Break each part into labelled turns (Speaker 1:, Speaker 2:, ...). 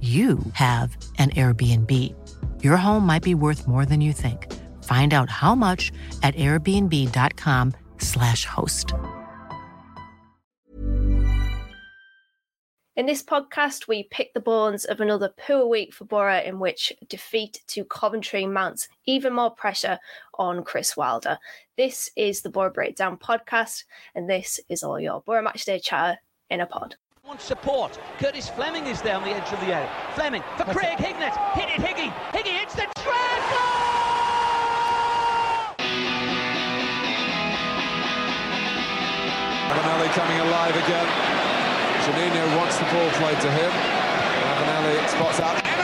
Speaker 1: you have an Airbnb. Your home might be worth more than you think. Find out how much at airbnb.com/slash host.
Speaker 2: In this podcast, we pick the bones of another poor week for Boro in which defeat to Coventry mounts even more pressure on Chris Wilder. This is the Boro Breakdown podcast, and this is all your Boro Matchday chatter in a pod.
Speaker 3: Wants support. Curtis Fleming is there on the edge of the area. Fleming for Craig Hignett. Hit it, Higgy. Higgy hits the treble!
Speaker 4: Ravanelli coming alive again. Juninho wants the ball played to him. Ravanelli spots out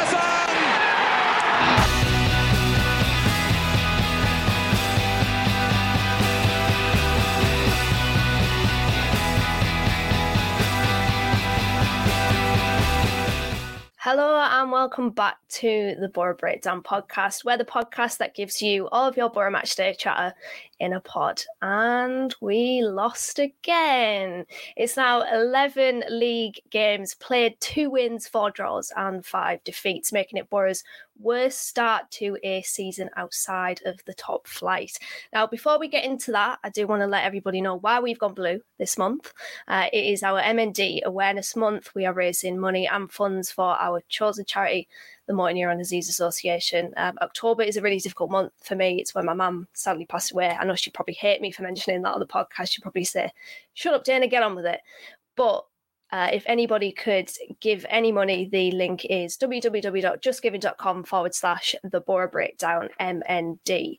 Speaker 2: Hello and welcome back to the Boro Breakdown podcast, where the podcast that gives you all of your Boro Matchday chatter in a pod. And we lost again. It's now 11 league games played, two wins, four draws, and five defeats, making it Boro's worst start to a season outside of the top flight. Now, before we get into that, I do want to let everybody know why we've gone blue this month. Uh, it is our MND Awareness Month. We are raising money and funds for our chosen charity, the Motor Neurone Disease Association. Um, October is a really difficult month for me. It's when my mum sadly passed away. I know she'd probably hate me for mentioning that on the podcast. She'd probably say, shut up, Dana, get on with it. But uh, if anybody could give any money, the link is www.justgiving.com forward slash the Boro Breakdown MND.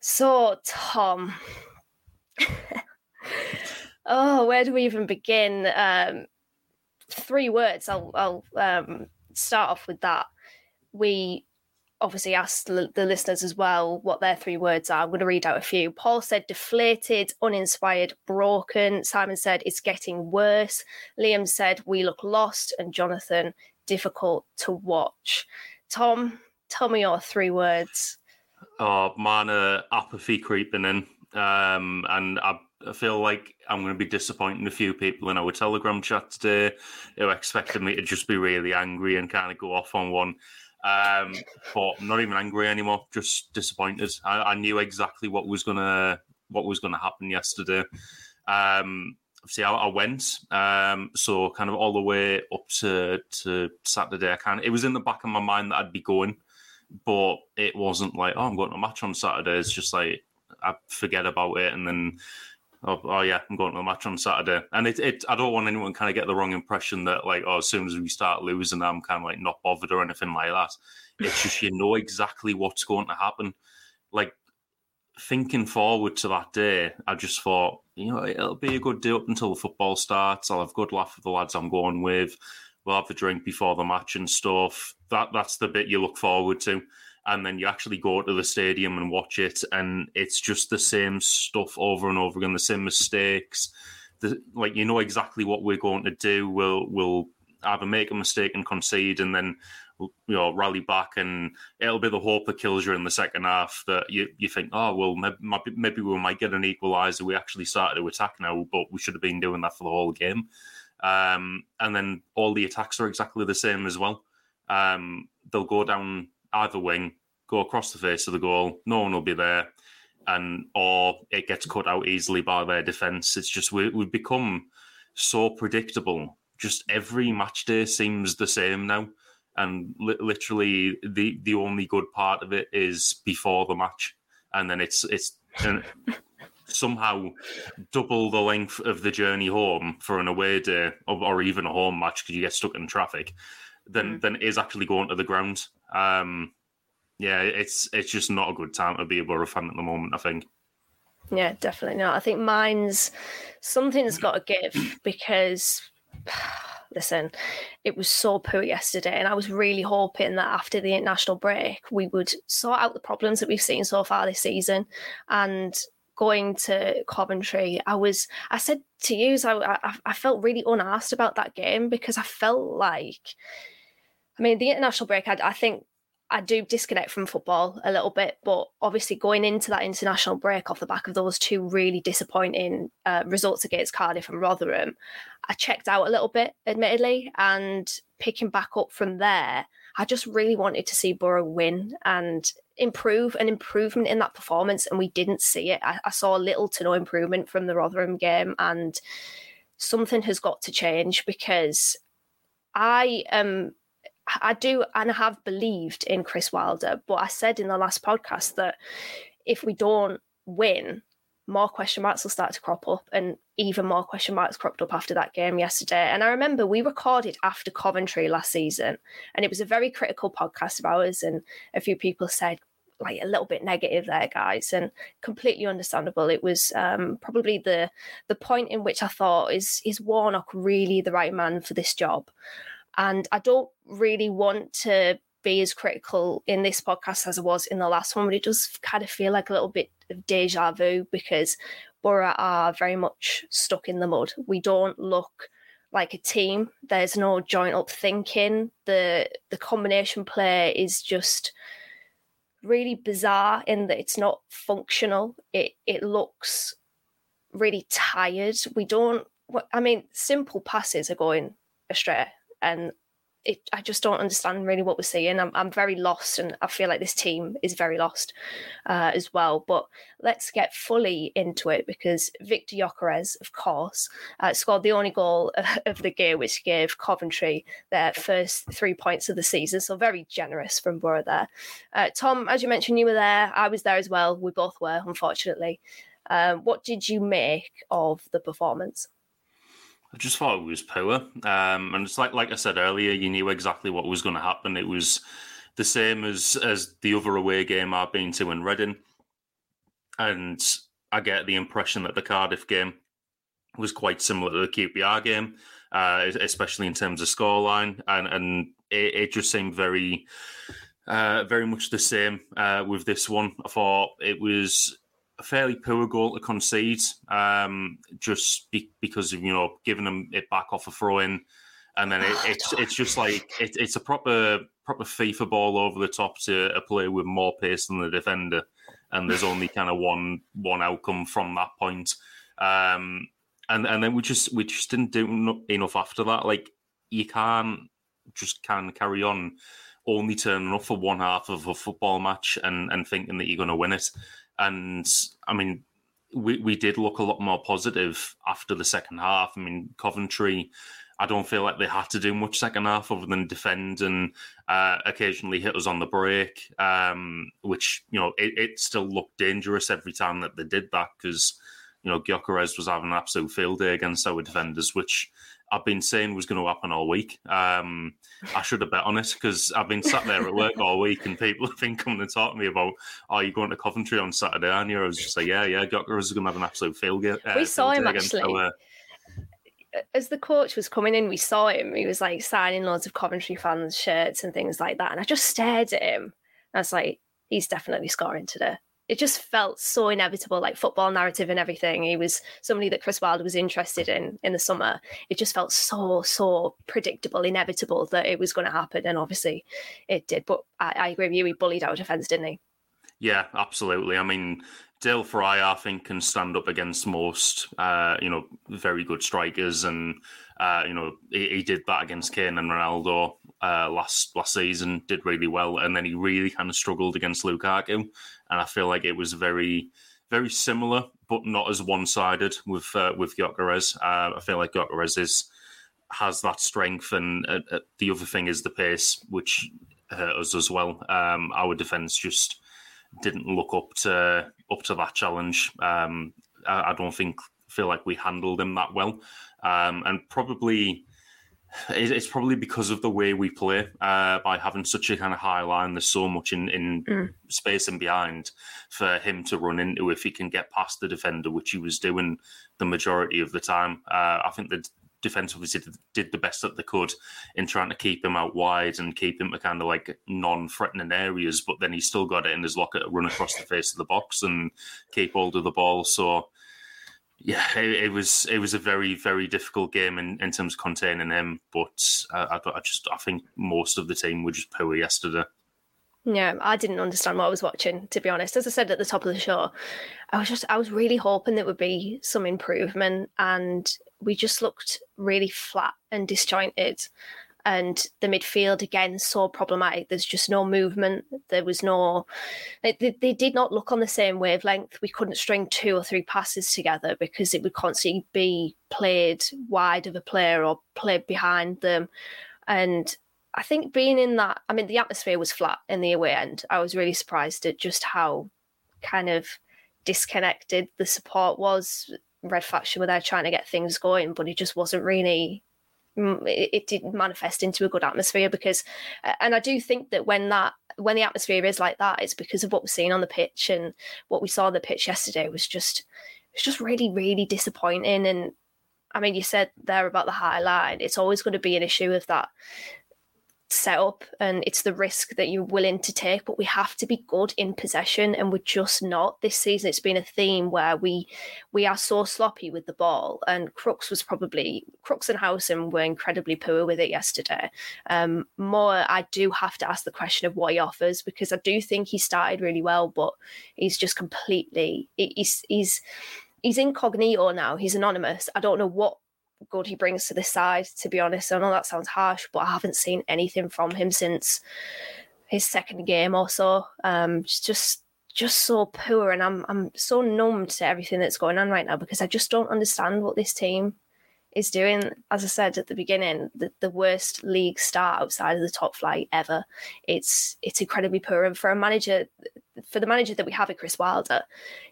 Speaker 2: So, Tom, oh, where do we even begin? Um, three words. I'll, I'll um, start off with that. We obviously asked the, listeners as well what their three words are. I'm going to read out a few. Paul said deflated, uninspired, broken. Simon said it's getting worse. Liam said we look lost. And Jonathan, difficult to watch. Tom, tell me your three words.
Speaker 5: Oh, man, uh, apathy creeping in. Um, and I, I feel like I'm going to be disappointing a few people in our Telegram chat today who expected me to just be really angry and kind of go off on one. Um, but I'm not even angry anymore. Just disappointed. I, I knew exactly what was gonna what was gonna happen yesterday. Um, see, I, I went. Um, so kind of all the way up to to Saturday. I kind of, it was in the back of my mind that I'd be going, but it wasn't like oh I'm going to a match on Saturday. It's just like I forget about it and then. Oh, oh, yeah, I'm going to the match on Saturday, and it, it. I don't want anyone kind of get the wrong impression that like, oh, as soon as we start losing, I'm kind of like not bothered or anything like that. It's just you know exactly what's going to happen. Like thinking forward to that day, I just thought, you know, it'll be a good day up until the football starts. I'll have a good laugh with the lads I'm going with. We'll have a drink before the match and stuff. That that's the bit you look forward to and then you actually go to the stadium and watch it, and it's just the same stuff over and over again, the same mistakes. The, like you know exactly what we're going to do. We'll we'll either make a mistake and concede, and then you know rally back, and it'll be the hope that kills you in the second half. That you, you think, oh well, maybe, maybe we might get an equaliser. We actually started to attack now, but we should have been doing that for the whole game. Um, and then all the attacks are exactly the same as well. Um, they'll go down either wing, go across the face of the goal. No one will be there, and or it gets cut out easily by their defence. It's just we, we've become so predictable. Just every match day seems the same now. and li- literally the the only good part of it is before the match, and then it's it's somehow double the length of the journey home for an away day or, or even a home match because you get stuck in traffic. then mm. than is actually going to the ground. Um, yeah, it's it's just not a good time to be a Boro fan at the moment. I think.
Speaker 2: Yeah, definitely not. I think mine's something's got to give because listen, it was so poor yesterday, and I was really hoping that after the international break we would sort out the problems that we've seen so far this season. And going to Coventry, I was I said to you, I, I, I felt really unasked about that game because I felt like, I mean, the international break, I, I think I do disconnect from football a little bit, but obviously going into that international break off the back of those two really disappointing uh, results against Cardiff and Rotherham, I checked out a little bit, admittedly, and picking back up from there, I just really wanted to see Boro win and improve an improvement in that performance, and we didn't see it. I, I saw little to no improvement from the Rotherham game, and something has got to change because I am I do and I have believed in Chris Wilder, but I said in the last podcast that if we don't win, more question marks will start to crop up, and even more question marks cropped up after that game yesterday. And I remember we recorded after Coventry last season, and it was a very critical podcast of ours, and a few people said, like a little bit negative there, guys, and completely understandable. It was um, probably the the point in which I thought is is Warnock really the right man for this job. And I don't really want to be as critical in this podcast as I was in the last one, but it does kind of feel like a little bit of deja vu because Boro are very much stuck in the mud. We don't look like a team. There's no joint up thinking. The the combination play is just really bizarre in that it's not functional. It it looks really tired. We don't I mean simple passes are going astray and it, I just don't understand really what we're seeing. I'm, I'm very lost, and I feel like this team is very lost uh, as well. But let's get fully into it because Viktor Gyökeres, of course, uh, scored the only goal of the game, which gave Coventry their first three points of the season. So very generous from Boro there. Uh, Tom, as you mentioned, you were there. I was there as well. We both were, unfortunately. Um, what did you make of the performance?
Speaker 5: I just thought it was poor. Um, and it's like like I said earlier, you knew exactly what was going to happen. It was the same as as the other away game I've been to in Reading, and I get the impression that the Cardiff game was quite similar to the QPR game, uh, especially in terms of scoreline, and and it, it just seemed very. Uh, very much the same uh, with this one. I thought it was a fairly poor goal to concede, um, just be, because of you know giving them it back off a throw in, and then it, it's it's just like it, it's a proper proper FIFA ball over the top to a player with more pace than the defender, and there's only kind of one one outcome from that point. Um, and and then we just we just didn't do enough after that. Like you can't just can carry on only turning up for one half of a football match and and thinking that you're going to win it. And I mean, we, we did look a lot more positive after the second half. I mean, Coventry, I don't feel like they had to do much second half other than defend and uh, occasionally hit us on the break, um, which, you know, it, it, still looked dangerous every time that they did that because, you know, Gyökeres was having an absolute field day against our defenders, which I've been saying was going to happen all week. Um, I should have bet on it because I've been sat there at work all week and people have been coming to talk to me about, "Are oh, you going to Coventry on Saturday?" And I was just like, "Yeah, yeah, Gyökeres is going to have an absolute field game."
Speaker 2: Uh, we saw him actually. Our... As the coach was coming in, we saw him. He was like signing loads of Coventry fans' shirts and things like that, and I just stared at him. I was like, "He's definitely scoring today." It just felt so inevitable, like football narrative and everything. He was somebody that Chris Wilder was interested in in the summer. It just felt so, so predictable, inevitable that it was going to happen. And obviously it did. But I, I agree with you. He bullied our defence, didn't he?
Speaker 5: Yeah, absolutely. I mean, Dael Fry, I think, can stand up against most, uh, you know, very good strikers, and uh, you know, he, he, did that against Kane and Ronaldo uh, last last season. Did really well, and then he really kind of struggled against Lukaku, and I feel like it was very, very similar, but not as one sided with uh, with Gyökeres. Uh, I feel like Gyökeres is has that strength, and uh, uh, the other thing is the pace, which hurt us as well. Um, our defense just didn't look up to up to that challenge. Um, I, I, don't think feel like we handled him that well, um, and probably it's probably because of the way we play uh, by having such a kind of high line. There's so much in, in mm. space and behind for him to run into if he can get past the defender, which he was doing the majority of the time. Uh, I think the defense obviously did the best that they could in trying to keep him out wide and keep him to kind of like non-threatening areas, but then he still got it in his locker to run across the face of the box and keep hold of the ball. So yeah, it, it, was it was a very very difficult game in, in terms of containing him. But uh, I, I, just I think most of the team were just poor yesterday.
Speaker 2: Yeah, I didn't understand what I was watching, to be honest. As I said at the top of the show, I was just I was really hoping there would be some improvement, and we just looked really flat and disjointed and the midfield again so problematic. There's just no movement. There was no. They, they, did not look on the same wavelength. We couldn't string two or three passes together because it would constantly be played wide of a player or played behind them, and. I think being in that, I mean, the atmosphere was flat in the away end. I was really surprised at just how kind of disconnected the support was. Red Faction were there trying to get things going, but it just wasn't really it, didn't manifest into a good atmosphere because uh, and i do think that when that when the atmosphere is like that it's because of what we're seeing on the pitch and what we saw on the pitch yesterday was just it was just really really disappointing. And i mean you said there about the high line it's always going to be an issue of that set up and it's the risk that you're willing to take but we have to be good in possession and we're just not. This season it's been a theme where we we are so sloppy with the ball and crooks was probably crooks and howson were incredibly poor with it yesterday. Um Mowatt i do have to ask the question of what he offers because i do think he started really well but he's just completely he's he's he's incognito now. He's anonymous. I don't know what good he brings to the side, to be honest. I know that sounds harsh, but I haven't seen anything from him since his second game or so. Um, just just so poor, and I'm I'm so numbed to everything that's going on right now because I just don't understand what this team is doing. As I said at the beginning, the, the worst league start outside of the top flight ever. It's it's incredibly poor, and for a manager, for the manager that we have at Chris Wilder,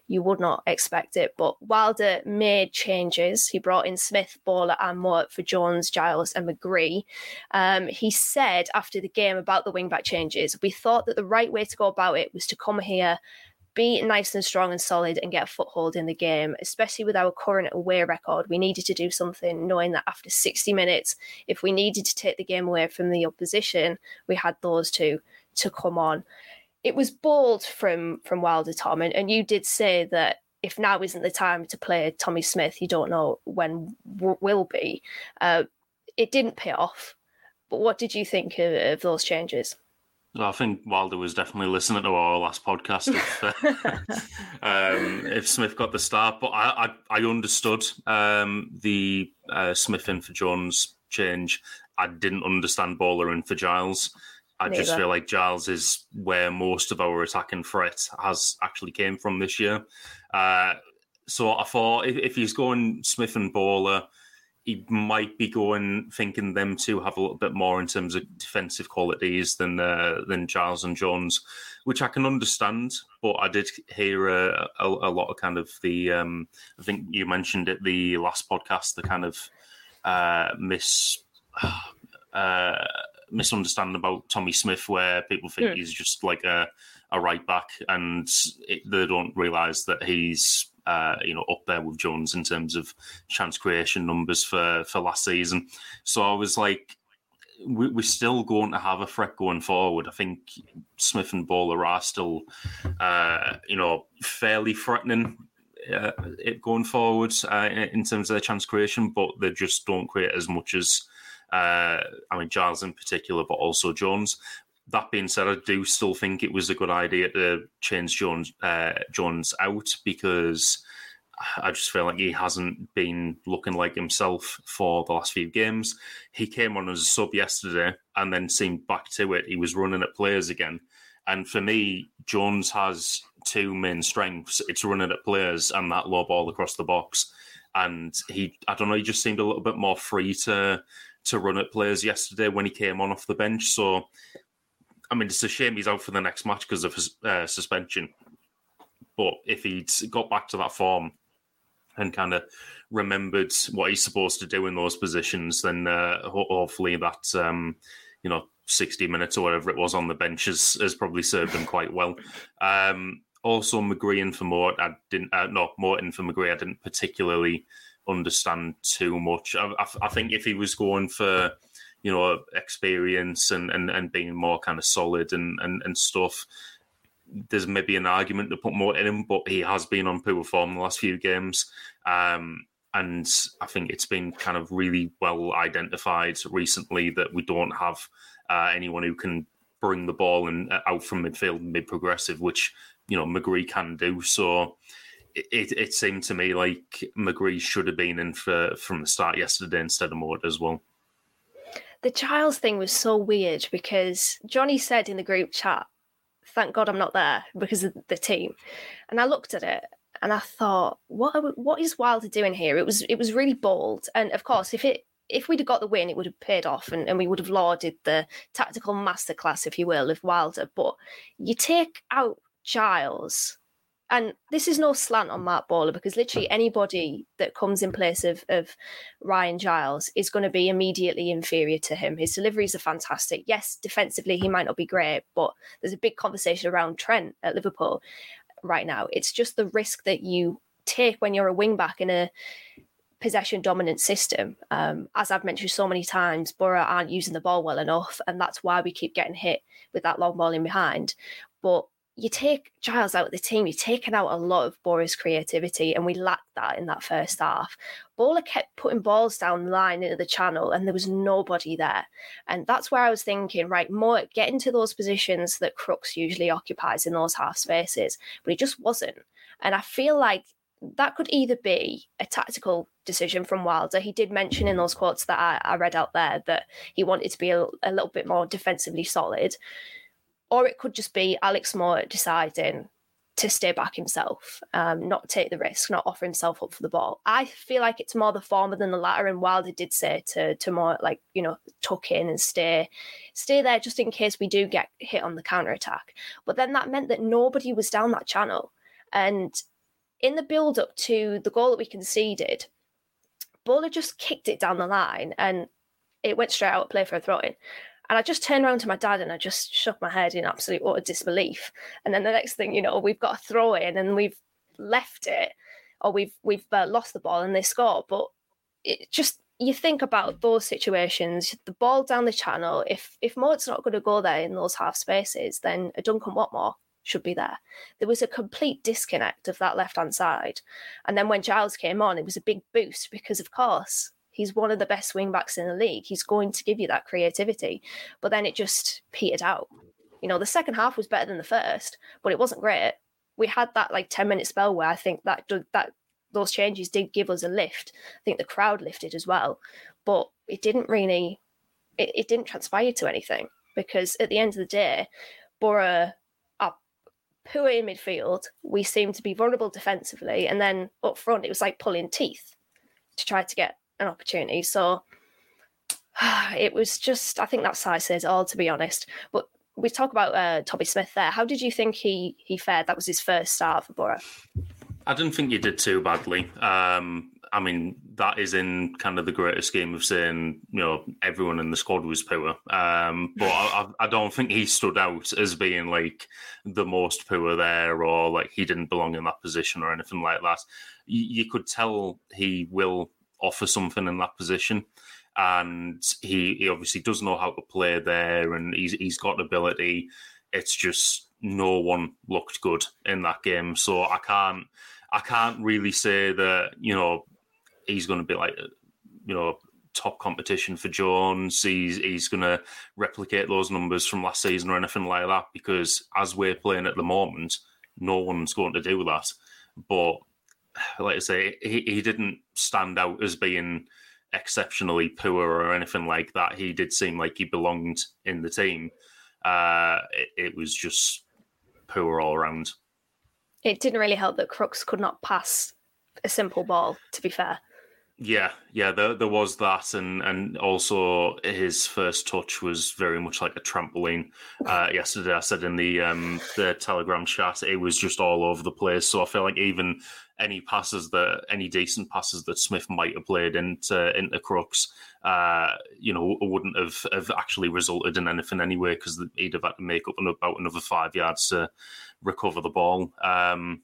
Speaker 2: you would not expect it. But Wilder made changes. He brought in Smith, Bola, and Mowatt for Jones, Giles, and McGree. Um, he said after the game about the wingback changes, we thought that the right way to go about it was to come here be nice and strong and solid and get a foothold in the game, especially with our current away record. We needed to do something knowing that after 60 minutes, if we needed to take the game away from the opposition, we had those two to come on it was bold from from Wilder Tom, and, and you did say that if now isn't the time to play Tommy Smith, you don't know when w- will be. Uh, it didn't pay off, but what did you think of, of those changes?
Speaker 5: Well, I think Wilder was definitely listening to our last podcast if, uh, um, if Smith got the start, but I I, I understood um, the uh, Smith in for Jones change. I didn't understand Bola in for Giles. I Neither. just feel like Giles is where most of our attacking threat has actually came from this year. Uh, so I thought if, if, he's going Smith and Bola, he might be going thinking them two have a little bit more in terms of defensive qualities than uh, than Giles and Jones, which I can understand. But I did hear a, a, a lot of kind of the um, I think you mentioned it the last podcast the kind of uh, miss. Uh, misunderstanding about Tommy Smith where people think yeah. he's just like a, a right back and it, they don't realise that he's uh, you know up there with Jones in terms of chance creation numbers for for last season. So I was like, we, are still going to have a threat going forward. I think Smith and Bola are still, uh, you know, fairly threatening uh, it going forward uh, in terms of their chance creation, but they just don't create as much as uh, I mean, Giles in particular, but also Jones. That being said, I do still think it was a good idea to change Jones uh, Jones out because I just feel like he hasn't been looking like himself for the last few games. He came on as a sub yesterday and then seemed back to it. He was running at players again. And for me, Jones has two main strengths. It's running at players and that low ball across the box. And he, I don't know, he just seemed a little bit more free to to run at players yesterday when he came on off the bench. So, I mean, it's a shame he's out for the next match because of his uh, suspension. But if he'd got back to that form and kind of remembered what he's supposed to do in those positions, then uh, hopefully that um, you know 60 minutes or whatever it was on the bench has, has probably served him quite well. Um, also, McGree and for Mowatt, I didn't uh, no Mowatt for McGree, I didn't particularly understand too much. I, I, I, think if he was going for you know experience and, and, and being more kind of solid and, and, and stuff, there's maybe an argument to put more in him, but he has been on poor form the last few games. Um, and I think it's been kind of really well identified recently that we don't have uh, anyone who can bring the ball and uh, out from midfield, mid progressive, which you know McGree can do. So it, it seemed to me like McGree should have been in for from the start yesterday instead of Mowatt as well.
Speaker 2: The Giles thing was so weird because Johnny said in the group chat thank God I'm not there because of the team. And I looked at it and I thought, what we, what is Wilder doing here? It was it was really bold. And of course, if it if we'd have got the win, it would have paid off and, and we would have lauded the tactical masterclass, if you will, of Wilder. But you take out Giles and this is no slant on Marc Bola because literally anybody that comes in place of, of Ryan Giles is going to be immediately inferior to him. His deliveries are fantastic. Yes, defensively he might not be great, but there's a big conversation around Trent at Liverpool right now. It's just the risk that you take when you're a wing back in a possession dominant system. Um, as I've mentioned so many times, Boro aren't using the ball well enough, and that's why we keep getting hit with that long ball in behind. But you take Giles out of the team, you're taking out a lot of Boro's creativity, and we lacked that in that first half. Bola kept putting balls down the line into the channel, and there was nobody there. And that's where I was thinking, right, Mowatt get into those positions that Crooks usually occupies in those half spaces, but he just wasn't. And I feel like that could either be a tactical decision from Wilder. He did mention in those quotes that I, I read out there that he wanted to be a, a little bit more defensively solid or it could just be Alex Mowatt deciding to stay back himself, um, not take the risk, not offer himself up for the ball. I feel like it's more the former than the latter. And Wilder did say to to Mowatt like you know tuck in and stay stay there just in case we do get hit on the counter attack. But then that meant that nobody was down that channel, and in the build up to the goal that we conceded, Bola just kicked it down the line and it went straight out of play for a throw in. And I just turned around to my dad and I just shook my head in absolute utter disbelief. And then the next thing you know, we've got a throw in and we've left it, or we've we've uh, lost the ball and they score. But it just you think about those situations, the ball down the channel. If if Mowatt's not going to go there in those half spaces, then a Duncan Watmore should be there. There was a complete disconnect of that left hand side. And then when Giles came on, it was a big boost because, of course, He's one of the best wing backs in the league. He's going to give you that creativity. But then it just petered out. You know, the second half was better than the first, but it wasn't great. We had that like 10 minute spell where I think that that those changes did give us a lift. I think the crowd lifted as well, but it didn't really it, it didn't transpire to anything because at the end of the day, Boro are poor in midfield. We seemed to be vulnerable defensively, and then up front it was like pulling teeth to try to get an opportunity. So it was just, I think that size says all, to be honest. But we talk about uh, Tommy Smith there. How did you think he he fared? That was his first start for Boro.
Speaker 5: I didn't think he did too badly. Um, I mean, that is in kind of the greater scheme of saying, you know, everyone in the squad was poor. Um, but I, I, don't think he stood out as being like the most poor there or like he didn't belong in that position or anything like that. You, you could tell he will offer something in that position. And he, he obviously does know how to play there and he's, he's got ability. It's just no one looked good in that game. So I can't I can't really say that, you know, he's going to be like, you know, top competition for Jones. He's he's going to replicate those numbers from last season or anything like that because as we're playing at the moment, no one's going to do that. But like I say, he, he didn't stand out as being exceptionally poor or anything like that. He did seem like he belonged in the team. Uh, it, it was just poor all around.
Speaker 2: It didn't really help that Crooks could not pass a simple ball, to be fair.
Speaker 5: Yeah, yeah, there, there was that, and and also his first touch was very much like a trampoline. Uh, yesterday, I said in the um, the Telegram chat, it was just all over the place. So I feel like even any passes that any decent passes that Smith might have played into into Crooks, uh, you know, wouldn't have, have actually resulted in anything anyway because he'd have had to make up about another five yards to recover the ball. Um,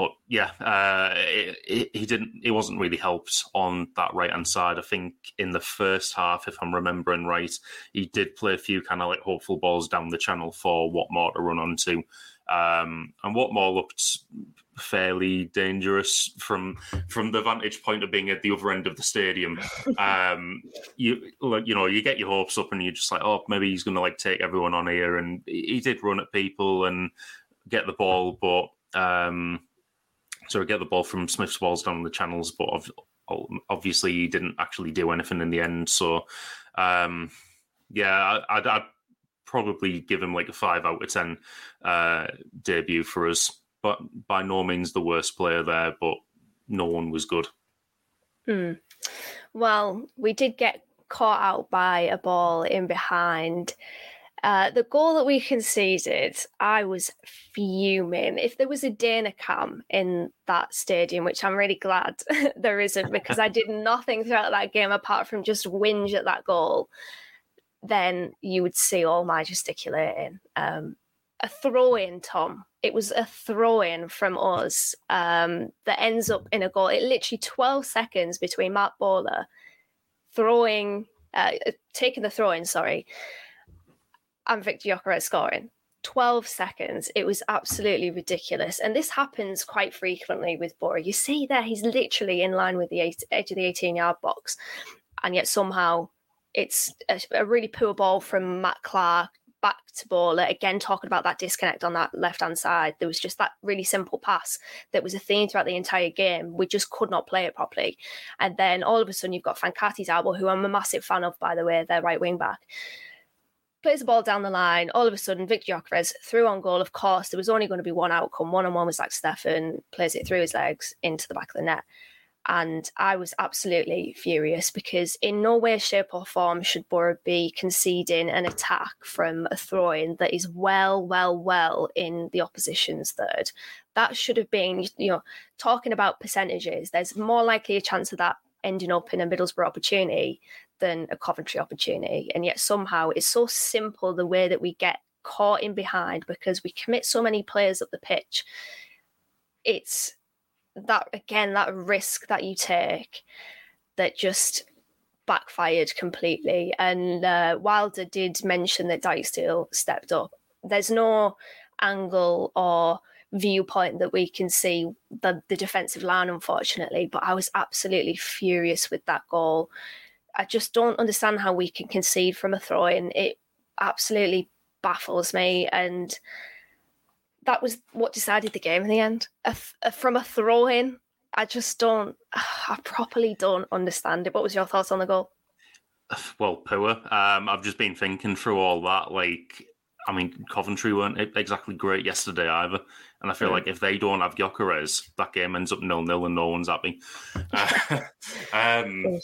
Speaker 5: but yeah, uh, it, it, he didn't. He wasn't really helped on that right hand side. I think in the first half, if I'm remembering right, he did play a few kind of like hopeful balls down the channel for Watmore to run onto, um, and Watmore looked fairly dangerous from from the vantage point of being at the other end of the stadium. Um, you you know you get your hopes up and you're just like, oh, maybe he's going to like take everyone on here, and he did run at people and get the ball, but. Um, so we get the ball from Smith's balls down the channels, but obviously he didn't actually do anything in the end. So, um, yeah, I'd, I'd, probably give him like a five out of ten uh, debut for us. But by no means the worst player there, but no one was good.
Speaker 2: Mm. Well, we did get caught out by a ball in behind. Uh, the goal that we conceded, I was fuming. If there was a Dana cam in that stadium, which I'm really glad there isn't, because I did nothing throughout that game apart from just whinge at that goal, then you would see all my gesticulating. Um, a throw in, Tom. It was a throw in from us um, that ends up in a goal. It literally 12 seconds between Matt Bola throwing, uh, taking the throw in, sorry and Viktor Gyökeres scoring. 12 seconds. It was absolutely ridiculous. And this happens quite frequently with Boro. You see there, he's literally in line with the eight, edge of the 18 yard box. And yet somehow it's a, a, really poor ball from Matt Clarke back to Bola. Again, talking about that disconnect on that left hand side. There was just that really simple pass that was a theme throughout the entire game. We just could not play it properly. And then all of a sudden, you've got Fankaty Dabo, who I'm a massive fan of, by the way, their right wing back plays the ball down the line. All of a sudden, Viktor Gyökeres through on goal. Of course, there was only going to be one outcome. One on one was like Steffen plays it through his legs into the back of the net. And I was absolutely furious because, in no way, shape, or form should Boro be conceding an attack from a throw in that is well, well, well in the opposition's third. That should have been, you know, talking about percentages. There's more likely a chance of that ending up in a Middlesbrough opportunity than a Coventry opportunity. And yet somehow it's so simple the way that we get caught in behind because we commit so many players up the pitch. It's that again, that risk that you take that just backfired completely. And uh, Wilder did mention that Dijksteel stepped up. There's no angle or viewpoint that we can see the, the defensive line, unfortunately. But I was absolutely furious with that goal. I just don't understand how we can concede from a throw in. It absolutely baffles me. And that was what decided the game in the end. A, a, from a throw in, I just don't, I properly don't understand it. What was your thoughts on the goal?
Speaker 5: Well, poor. Um, I've just been thinking through all that. Like, I mean, Coventry weren't exactly great yesterday either. And I feel mm. like if they don't have Gyökeres, that game ends up nil nil and no one's happy. Uh, um,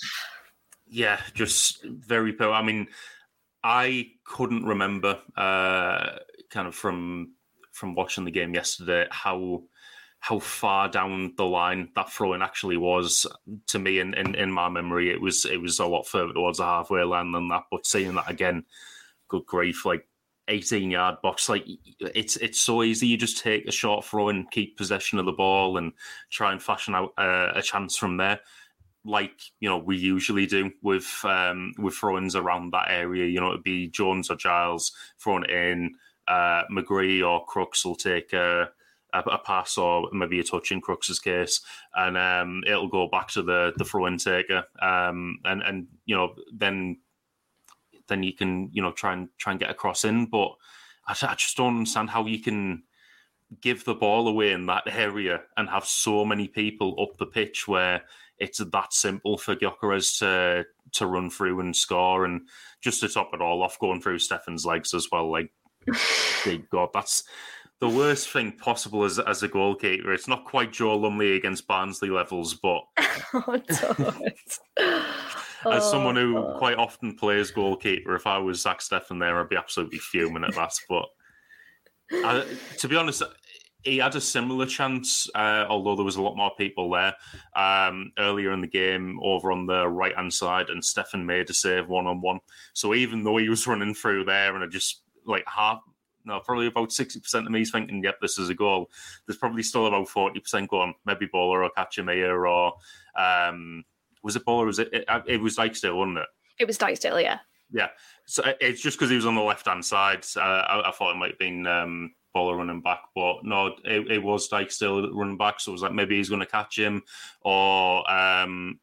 Speaker 5: yeah, just very poor. I mean, I couldn't remember uh, kind of from from watching the game yesterday how how far down the line that throwing actually was. To me in, in, in my memory it was it was a lot further towards the halfway line than that. But seeing that again good grief like 18 yard box like it's it's so easy. You just take a short throw and keep possession of the ball and try and fashion out uh, a chance from there like you know we usually do with um, with throw-ins around that area. You know, it'd be Jones or Giles throwing it in. Uh, McGree or Crooks will take a, a, a, pass or maybe a touch in Crooks's case, and um, it'll go back to the the throw-in taker. Um, and and you know then then you can you know try and try and get a cross in. But I, I just don't understand how you can give the ball away in that area and have so many people up the pitch where it's that simple for Gyökeres to to run through and score, and just to top it all off, going through Steffen's legs as well. Like, big God, that's the worst thing possible as as a goalkeeper. It's not quite Joe Lumley against Barnsley levels, but
Speaker 2: oh,
Speaker 5: as someone who
Speaker 2: Oh,
Speaker 5: quite often plays goalkeeper, if I was Zack Steffen there, I'd be absolutely fuming at that. But I, to be honest, he had a similar chance, uh, although there was a lot more people there um, earlier in the game over on the right hand side, and Steffen made a save one on one. So even though he was running through there, and I just like half. No, probably about sixty percent of me is thinking, "Yep, this is a goal." There's probably still about forty percent going. Maybe Bola or catch him here, or um, was it Bola? Was it? It, it was Dijksteel, wasn't it?
Speaker 2: it was Dijksteel, yeah.
Speaker 5: Yeah. So uh, it's just because he was on the left hand side. Uh, I, I thought it might have been um, Running back, but no, it, it was Dijksteel running back. So it was like maybe he's going to catch him, or um,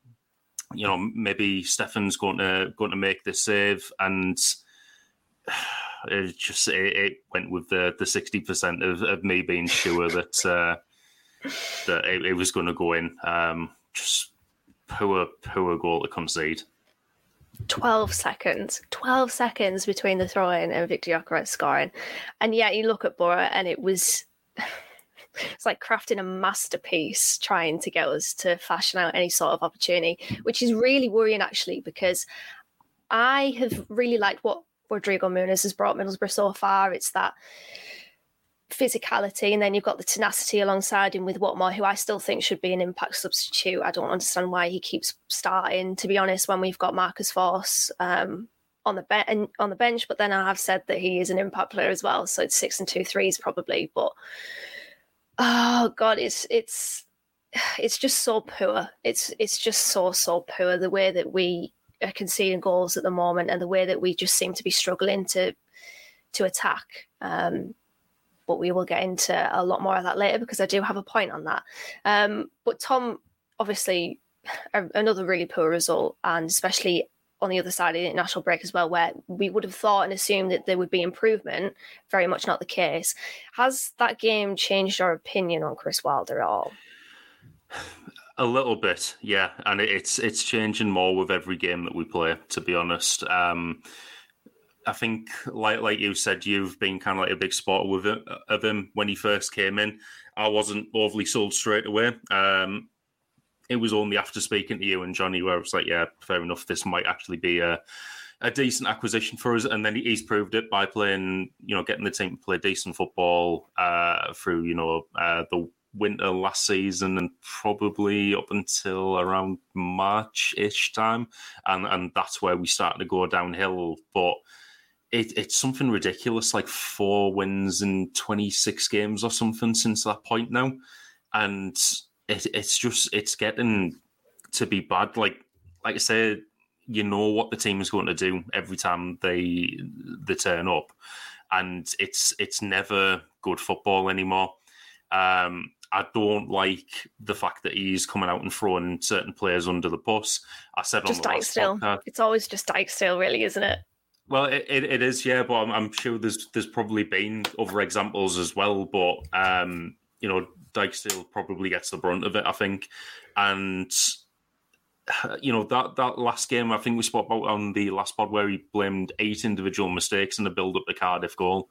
Speaker 5: you know maybe Steffen's going to going to make this save, and it just it, it went with the the sixty percent of, of me being sure that uh, that it, it was going to go in. Um, just poor poor goal to concede.
Speaker 2: 12 seconds 12 seconds between the throw in and Viktor Gyökeres scoring. And yet you look at Boro and it was it's like crafting a masterpiece trying to get us to fashion out any sort of opportunity which is really worrying actually because I have really liked what Rodrigo Muniz has brought Middlesbrough so far. It's that physicality and then you've got the tenacity alongside him with Watmore who I still think should be an impact substitute. I don't understand why he keeps starting to be honest when we've got Marcus Forss um, on the bench on the bench but then I have said that he is an impact player as well so it's six and two threes probably but oh god it's it's it's just so poor. It's it's just so so poor the way that we are conceding goals at the moment and the way that we just seem to be struggling to to attack. Um, but we will get into a lot more of that later because I do have a point on that. Um, but Tom, obviously, a, another really poor result, and especially on the other side of the international break as well, where we would have thought and assumed that there would be improvement. Very much not the case. Has that game changed your opinion on Chris Wilder at all?
Speaker 5: A little bit, yeah, and it's it's changing more with every game that we play. To be honest, um, I think, like like you said, you've been kind of like a big supporter with it, of him when he first came in. I wasn't overly sold straight away. Um, it was only after speaking to you and Johnny where I was like, yeah, fair enough. This might actually be a a decent acquisition for us. And then he's proved it by playing, you know, getting the team to play decent football uh, through, you know, uh, the winter last season and probably up until around March ish time. And and that's where we started to go downhill. But it, it's something ridiculous, like four wins in 26 games or something since that point now. And it, it's just, it's getting to be bad. Like, like I said, you know what the team is going to do every time they they turn up, and it's it's never good football anymore. Um, I don't like the fact that he's coming out and throwing certain players under the bus. I said
Speaker 2: Just
Speaker 5: on the
Speaker 2: Dyke
Speaker 5: last
Speaker 2: still.
Speaker 5: podcast,
Speaker 2: It's always just Dijksteel, really, isn't it?
Speaker 5: Well, it, it, it is, yeah, but I'm, I'm sure there's there's probably been other examples as well. But um, you know, Dijksteel probably gets the brunt of it, I think. And you know that that last game, I think we spoke about on the last pod where he blamed eight individual mistakes in the build up the Cardiff goal.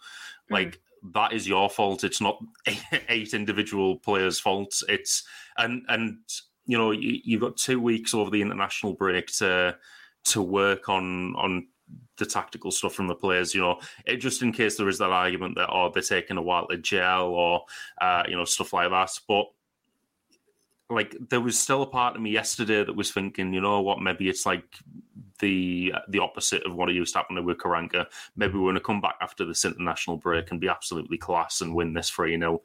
Speaker 5: Like that is your fault. It's not eight individual players' fault. It's and and you know you, you've got two weeks over the international break to to work on on the tactical stuff from the players. You know, it, just in case there is that argument that oh they're taking a while to gel or uh, you know stuff like that. But like there was still a part of me yesterday that was thinking, you know what, maybe it's like the the opposite of what it used to happen with Karanka. Maybe we're going to come back after this international break and be absolutely class and win this 3 0.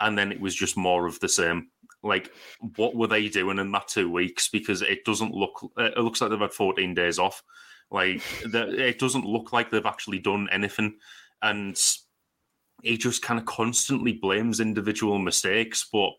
Speaker 5: And then it was just more of the same. Like, what were they doing in that two weeks? Because it doesn't look, it looks like they've had 14 days off. Like, the, it doesn't look like they've actually done anything. And he just kind of constantly blames individual mistakes. But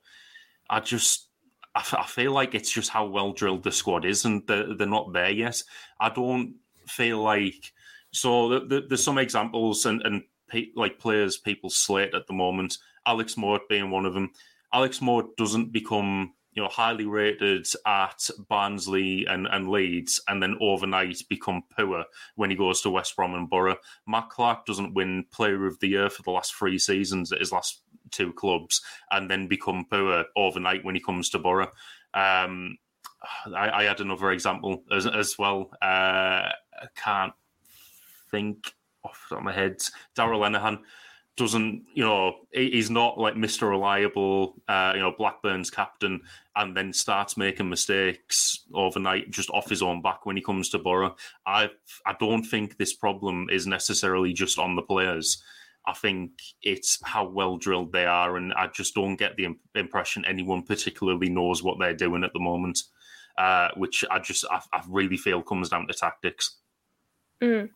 Speaker 5: I just, I, feel like it's just how well drilled the squad is, and they're, they're not there yet. I don't feel like so. The, the, there's some examples and and pe- like players people slate at the moment. Alex Mowatt being one of them. Alex Mowatt doesn't become you know, highly rated at Barnsley and, and Leeds, and then overnight become poor when he goes to West Brom and Boro. Matt Clarke doesn't win Player of the Year for the last three seasons at his last two clubs, and then become poor overnight when he comes to Boro. Um, I, I, had another example as, as well. Uh, I can't think off the top of my head. Darragh Lenihan doesn't, you know, he's not like Mr. Reliable, uh, you know, Blackburn's captain, and then starts making mistakes overnight just off his own back when he comes to Boro. I I don't think this problem is necessarily just on the players. I think it's how well drilled they are, and I just don't get the impression anyone particularly knows what they're doing at the moment, uh, which I just I, I, really feel comes down to tactics.
Speaker 2: Mm.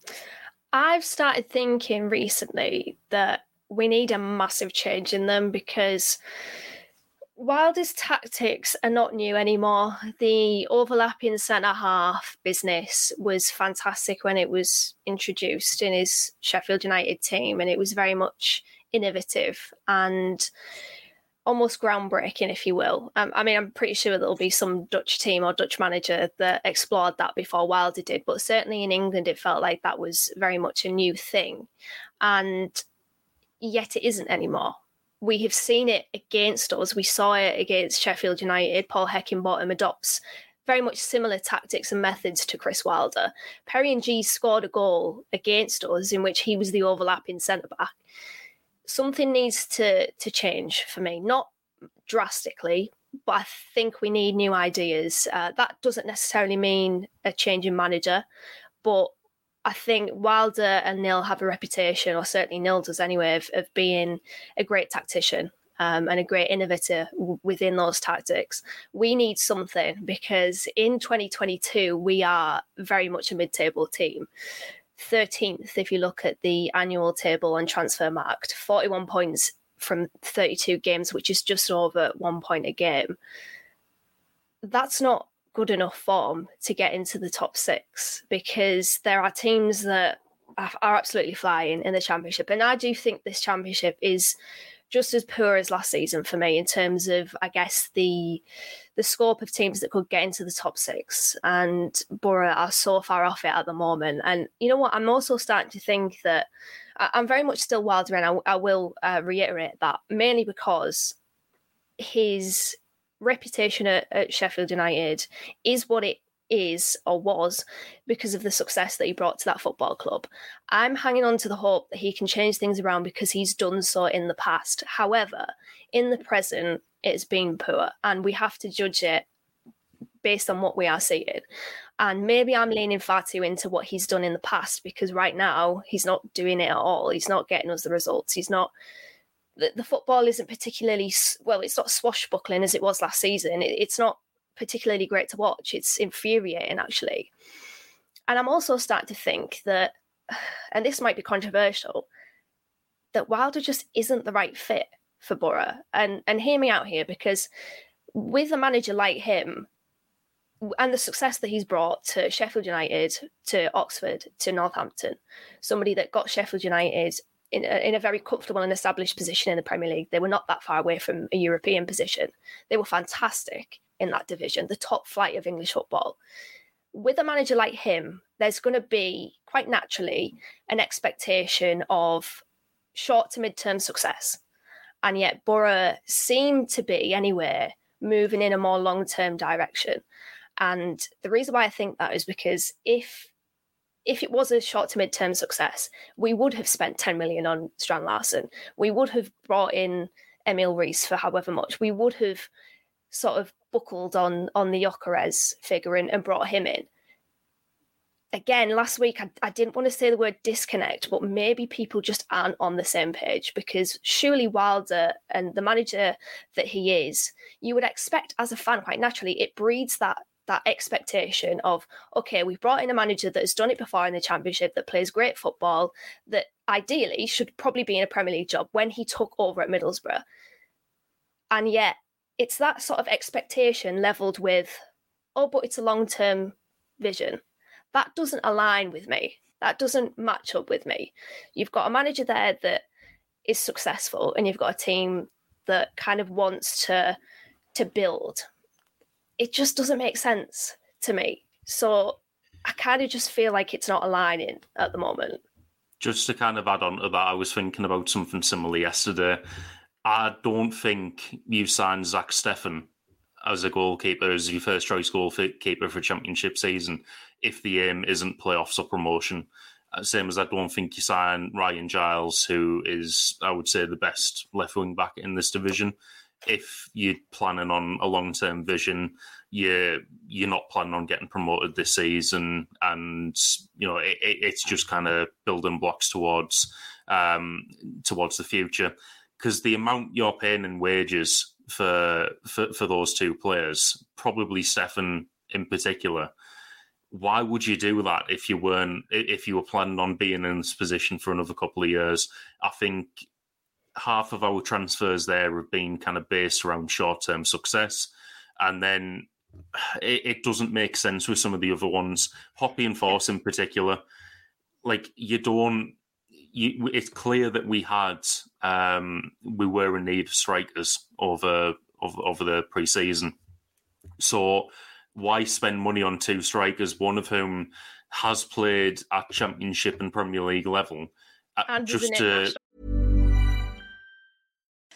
Speaker 2: I've started thinking recently that we need a massive change in them because Wilder's tactics are not new anymore. The overlapping centre half business was fantastic when it was introduced in his Sheffield United team, and it was very much innovative and almost groundbreaking, if you will. Um, I mean, I'm pretty sure there'll be some Dutch team or Dutch manager that explored that before Wilder did, but certainly in England, it felt like that was very much a new thing. And yet it isn't anymore. We have seen it against us. We saw it against Sheffield United. Paul Heckingbottom adopts very much similar tactics and methods to Chris Wilder. Perry and G scored a goal against us in which he was the overlapping centre back. Something needs to to change for me, not drastically, but I think we need new ideas. Uh, that doesn't necessarily mean a change in manager, but I think Wilder and Knill have a reputation, or certainly Knill does anyway, of, of being a great tactician um, and a great innovator w- within those tactics. We need something because in 2022, we are very much a mid table team. 13th, if you look at the annual table on Transfermarkt, 41 points from 32 games, which is just over one point a game. That's not good enough form to get into the top six because there are teams that are absolutely flying in the championship. And I do think this championship is just as poor as last season for me in terms of, I guess, the the scope of teams that could get into the top six. And Boro are so far off it at the moment. And you know what? I'm also starting to think that I'm very much still Wilder, and I, I will uh, reiterate that mainly because his reputation at, at Sheffield United is what it is or was because of the success that he brought to that football club. I'm hanging on to the hope that he can change things around because he's done so in the past. However, in the present, it's been poor and we have to judge it based on what we are seeing. And maybe I'm leaning far too into what he's done in the past because right now he's not doing it at all. He's not getting us the results. He's not the, the football isn't particularly well. It's not swashbuckling as it was last season. It, it's not particularly great to watch. It's infuriating actually. And I'm also starting to think that, and this might be controversial, that Wilder just isn't the right fit for Boro. And and hear me out here because with a manager like him and the success that he's brought to Sheffield United, to Oxford, to Northampton, somebody that got Sheffield United in a, in a very comfortable and established position in the Premier League. They were not that far away from a European position. They were fantastic in that division, the top flight of English football. With a manager like him, there's going to be quite naturally an expectation of short to mid term success. And yet, Boro seem to be, anyway, moving in a more long term direction. And the reason why I think that is because if if it was a short to mid-term success, we would have spent 10 million on Strand Larsen. We would have brought in Emil Riis for however much. We would have sort of buckled on on the Gyökeres figure and, and brought him in. Again, last week I, I didn't want to say the word disconnect, but maybe people just aren't on the same page because surely Wilder and the manager that he is, you would expect as a fan quite naturally, it breeds that that expectation of okay we've brought in a manager that has done it before in the championship that plays great football that ideally should probably be in a premier league job when he took over at middlesbrough. And yet it's that sort of expectation leveled with oh but it's a long-term vision. That doesn't align with me. That doesn't match up with me. You've got a manager there that is successful and you've got a team that kind of wants to to build it just doesn't make sense to me. So I kind of just feel like it's not aligning at the moment.
Speaker 5: Just to kind of add on to that, I was thinking about something similar yesterday. I don't think you've signed Zack Steffen as a goalkeeper, as your first choice goalkeeper for championship season, if the aim isn't playoffs or promotion. Uh, same as I don't think you sign Ryan Giles, who is, I would say, the best left wing back in this division. If you're planning on a long term vision, you're you're not planning on getting promoted this season, and you know it, it's just kind of building blocks towards um, towards the future. Because the amount you're paying in wages for, for for those two players, probably Steffen in particular, why would you do that if you weren't if you were planning on being in this position for another couple of years? I think half of our transfers there have been kind of based around short term success, and then it, it, doesn't make sense with some of the other ones. Hoppe and Forss in particular, like you don't. You, it's clear that we had um, we were in need of strikers over over, over the preseason. So why spend money on two strikers, one of whom has played at Championship and Premier League level, uh, and just to.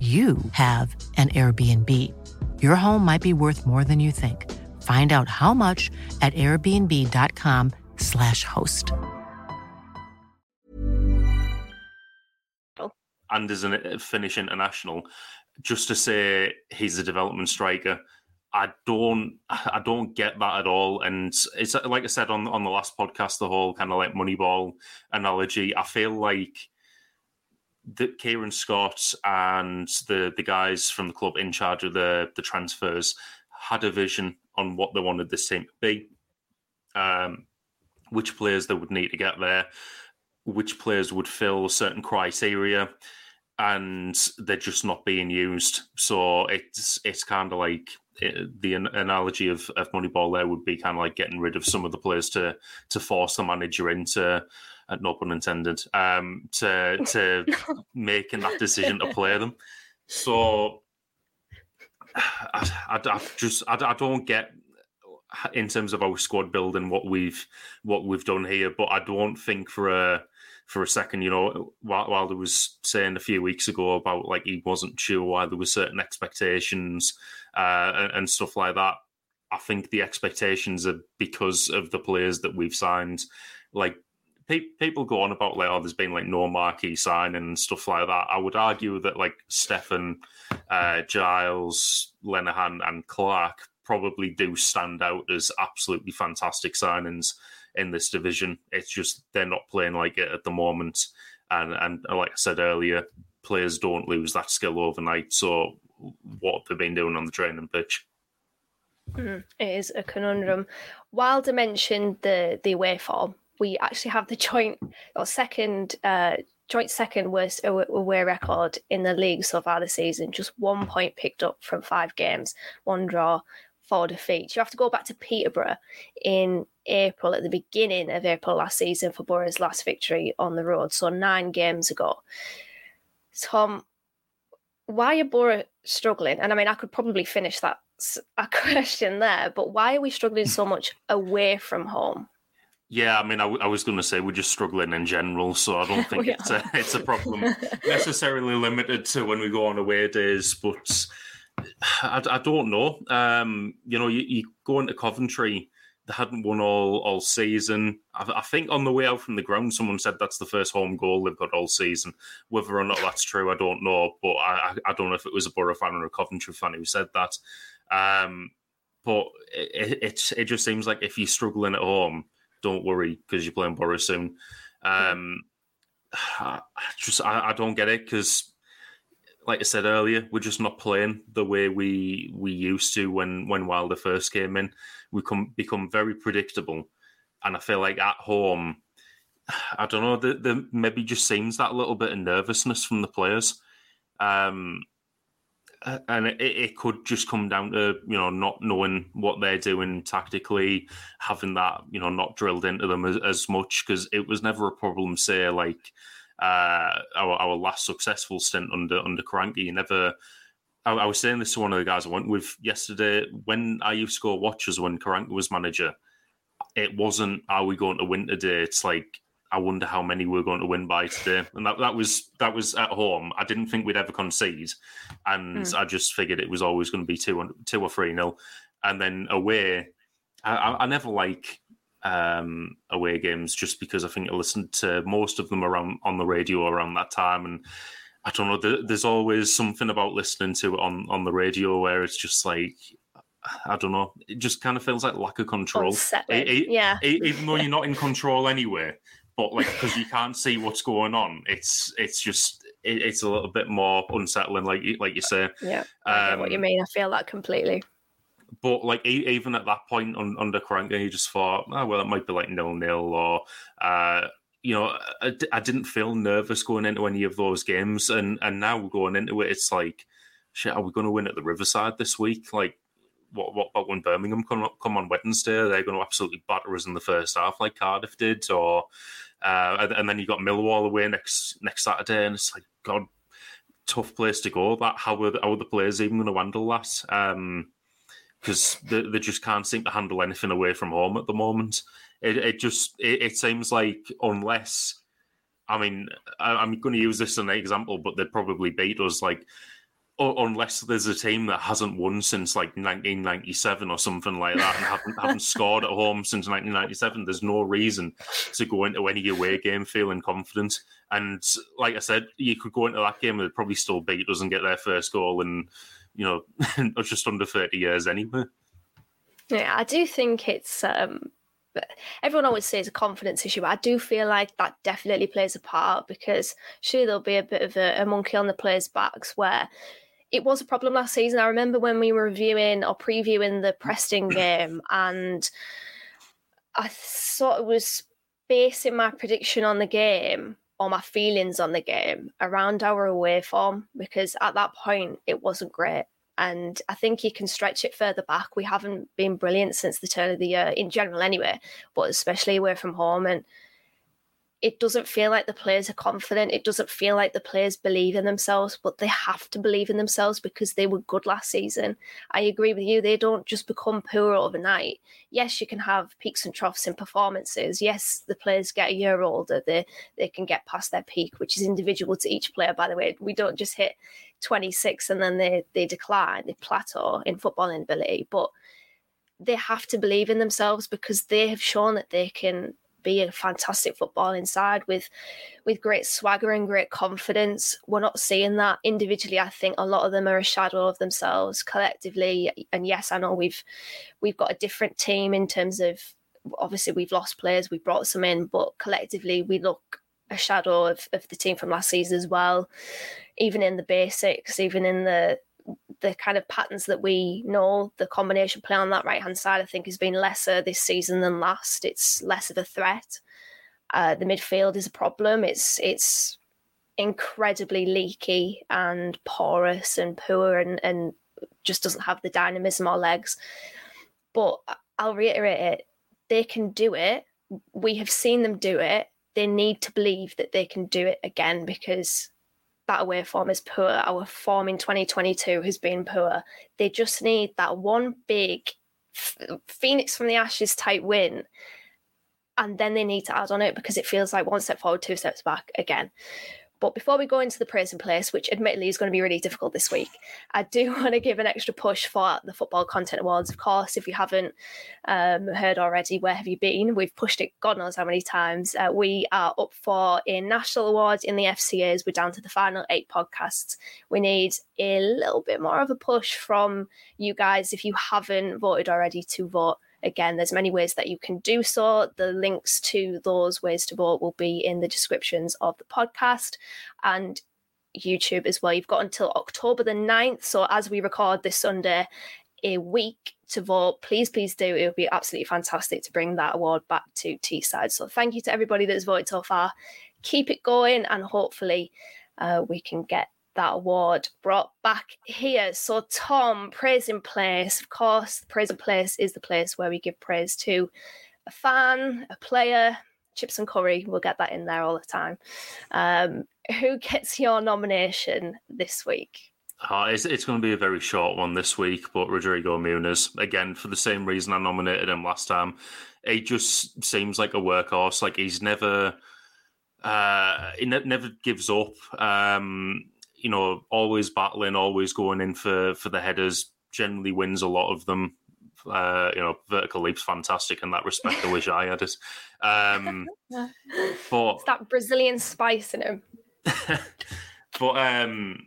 Speaker 1: you have an Airbnb. Your home might be worth more than you think. Find out how much at airbnb.com/slash host.
Speaker 5: And as a uh, Finnish international, just to say he's a development striker. I don't, I don't get that at all. And it's like I said on on the last podcast, the whole kind of like Moneyball analogy. I feel like that Kieran Scott and the the guys from the club in charge of the the transfers had a vision on what they wanted this team to be, um, which players they would need to get there, which players would fill certain criteria, and they're just not being used. So it's it's kind of like it, eh, the analogy of, of Moneyball there would be kind of like getting rid of some of the players to to force the manager into uh, no pun intended, um, to to making that decision to play them. So I, I, I just I, I, don't get in terms of our squad building what we've what we've done here, but I don't think for a for a second. You know, while, while there was saying a few weeks ago about like he wasn't sure why there were certain expectations uh, and, and stuff like that. I think the expectations are because of the players that we've signed. Like pe- people go on about like, oh, there's been like no marquee signing and stuff like that. I would argue that like Steffen, uh, Giles, Lenihan, and Clarke probably do stand out as absolutely fantastic signings in this division. It's just they're not playing like it at the moment, and and like I said earlier, players don't lose that skill overnight. So what they've they been doing on the training pitch?
Speaker 2: Mm, it is a conundrum. Wilder mentioned the the away form. We actually have the joint or second uh, joint second worst away record in the league so far this season. Just one point picked up from five games, one draw, four defeats. You have to go back to Peterborough in April, at the beginning of April last season, for Boro's last victory on the road. So nine games ago. Tom, why are Boro struggling? And I mean, I could probably finish that a question there, but why are we struggling so much away from home?
Speaker 5: Yeah, I mean, I, I was going to say we're just struggling in general, so I don't think it's a, it's a problem necessarily limited to when we go on away days. But I, I don't know. Um, you know, you, you go into Coventry, they hadn't won all all season. I, I, think on the way out from the ground, someone said that's the first home goal they've got all season. Whether or not that's true, I don't know. But I, I don't know if it was a Boro fan or a Coventry fan who said that. Um, but it, it, it just seems like if you're struggling at home, don't worry because you're playing Boro soon. Um, I just I, I don't get it because, like I said earlier, we're just not playing the way we we used to when when Wilder first came in. We come become very predictable, and I feel like at home, I don't know, there, there maybe just seems that little bit of nervousness from the players. Um, and it, it, could just come down to you know not knowing what they're doing tactically, having that you know not drilled into them as, as much because it was never a problem. Say like uh, our our last successful stint under under Karanka, you never. I, I, was saying this to one of the guys I went with yesterday when I used to go watches when Karanka was manager. It wasn't are we going to win today? It's like I wonder how many we're going to win by today. And that, that was that was at home. I didn't think we'd ever concede, and mm. I just figured it was always going to be two two or three nil. And then away, I, I never like um, away games just because I think I listened to most of them around on the radio around that time, and I don't know. there's always something about listening to it on on the radio where it's just like I don't know. It just kind of feels like lack of control.
Speaker 2: It, it, yeah.
Speaker 5: even though you're not in control anyway, but like because you can't see what's going on, it's it's just it, it's a little bit more unsettling, like you like you say.
Speaker 2: Yeah, I um, what you um, mean. I feel that completely.
Speaker 5: But like even at that point on, under Karanka, you just thought, oh well, it might be like nil nil, or uh, you know, I, I didn't feel nervous going into any of those games, and and now going into it, it's like, shit, are we going to win at the Riverside this week? Like what what about when Birmingham come come on Wednesday? They're going to absolutely batter us in the first half, like Cardiff did, or uh, and, then you got Millwall away next next Saturday, and it's like God, tough place to go. That how are the, how are the players even going to handle that? Because um, they, they just can't seem to handle anything away from home at the moment. It, it just it, it seems like unless I mean, I, am going to use this as an example, but they'd probably beat us. Like unless there's a team that hasn't won since like 1997 or something like that and haven't, haven't scored at home since 1997 there's no reason to go into any away game feeling confident and like i said you could go into that game and probably still beat us and get their first goal in you know just under 30 years anyway
Speaker 2: yeah i do think it's um everyone always says a confidence issue. But I do feel like that definitely plays a part because sure there'll be a bit of a, a monkey on the players' backs where it was a problem last season. I remember when we were reviewing or previewing the Preston game, and I sort of was basing my prediction on the game or my feelings on the game around our away form because at that point it wasn't great. And I think you can stretch it further back. We haven't been brilliant since the turn of the year in general, anyway, but especially away from home. And it doesn't feel like the players are confident. It doesn't feel like the players believe in themselves, but they have to believe in themselves because they were good last season. I agree with you. They don't just become poor overnight. Yes, you can have peaks and troughs in performances. Yes, the players get a year older. They they can get past their peak, which is individual to each player, by the way. We don't just hit 26 and then they, they decline, they plateau in footballing ability. But they have to believe in themselves because they have shown that they can be a fantastic football inside with with great swagger and great confidence. We're not seeing that individually. I think a lot of them are a shadow of themselves collectively. And yes, I know we've we've got a different team in terms of obviously we've lost players, we've brought some in, but collectively we look a shadow of, of the team from last season as well. Even in the basics, even in the the kind of patterns that we know, the combination play on that right hand side, I think, has been lesser this season than last. It's less of a threat. Uh, the midfield is a problem. It's it's incredibly leaky and porous and poor and, and just doesn't have the dynamism or legs. But I'll reiterate it: they can do it. We have seen them do it. They need to believe that they can do it again because that away form is poor. Our form in 2022 has been poor. They just need that one big Phoenix from the Ashes type win. And then they need to add on it because it feels like one step forward, two steps back again. But before we go into the praise and place, which admittedly is going to be really difficult this week, I do want to give an extra push for the Football Content Awards. Of course, if you haven't um, heard already, where have you been? We've pushed it God knows how many times. Uh, we are up for a national award in the FCAs. We're down to the final eight podcasts. We need a little bit more of a push from you guys if you haven't voted already to vote Again, there's many ways that you can do so. The links to those ways to vote will be in the descriptions of the podcast and YouTube as well. You've got until October the 9th. So as we record this Sunday, a week to vote. Please, please do. It would be absolutely fantastic to bring that award back to Teesside. So thank you to everybody that's voted so far. Keep it going and hopefully uh, we can get that award brought back here. So, Tom, praise in place. Of course, praise in place is the place where we give praise to a fan, a player, chips and curry. We'll get that in there all the time. Um, who gets your nomination this week?
Speaker 5: Uh, it's, it's going to be a very short one this week, but Rodrigo Muniz, again, for the same reason I nominated him last time. He just seems like a workhorse. Like he's never, uh, he ne- never gives up. Um, you know, always battling, always going in for for the headers. Generally wins a lot of them. Uh, you know, vertical leap's fantastic in that respect. I wish I had it. Um, but
Speaker 2: it's that Brazilian spice in him.
Speaker 5: but um,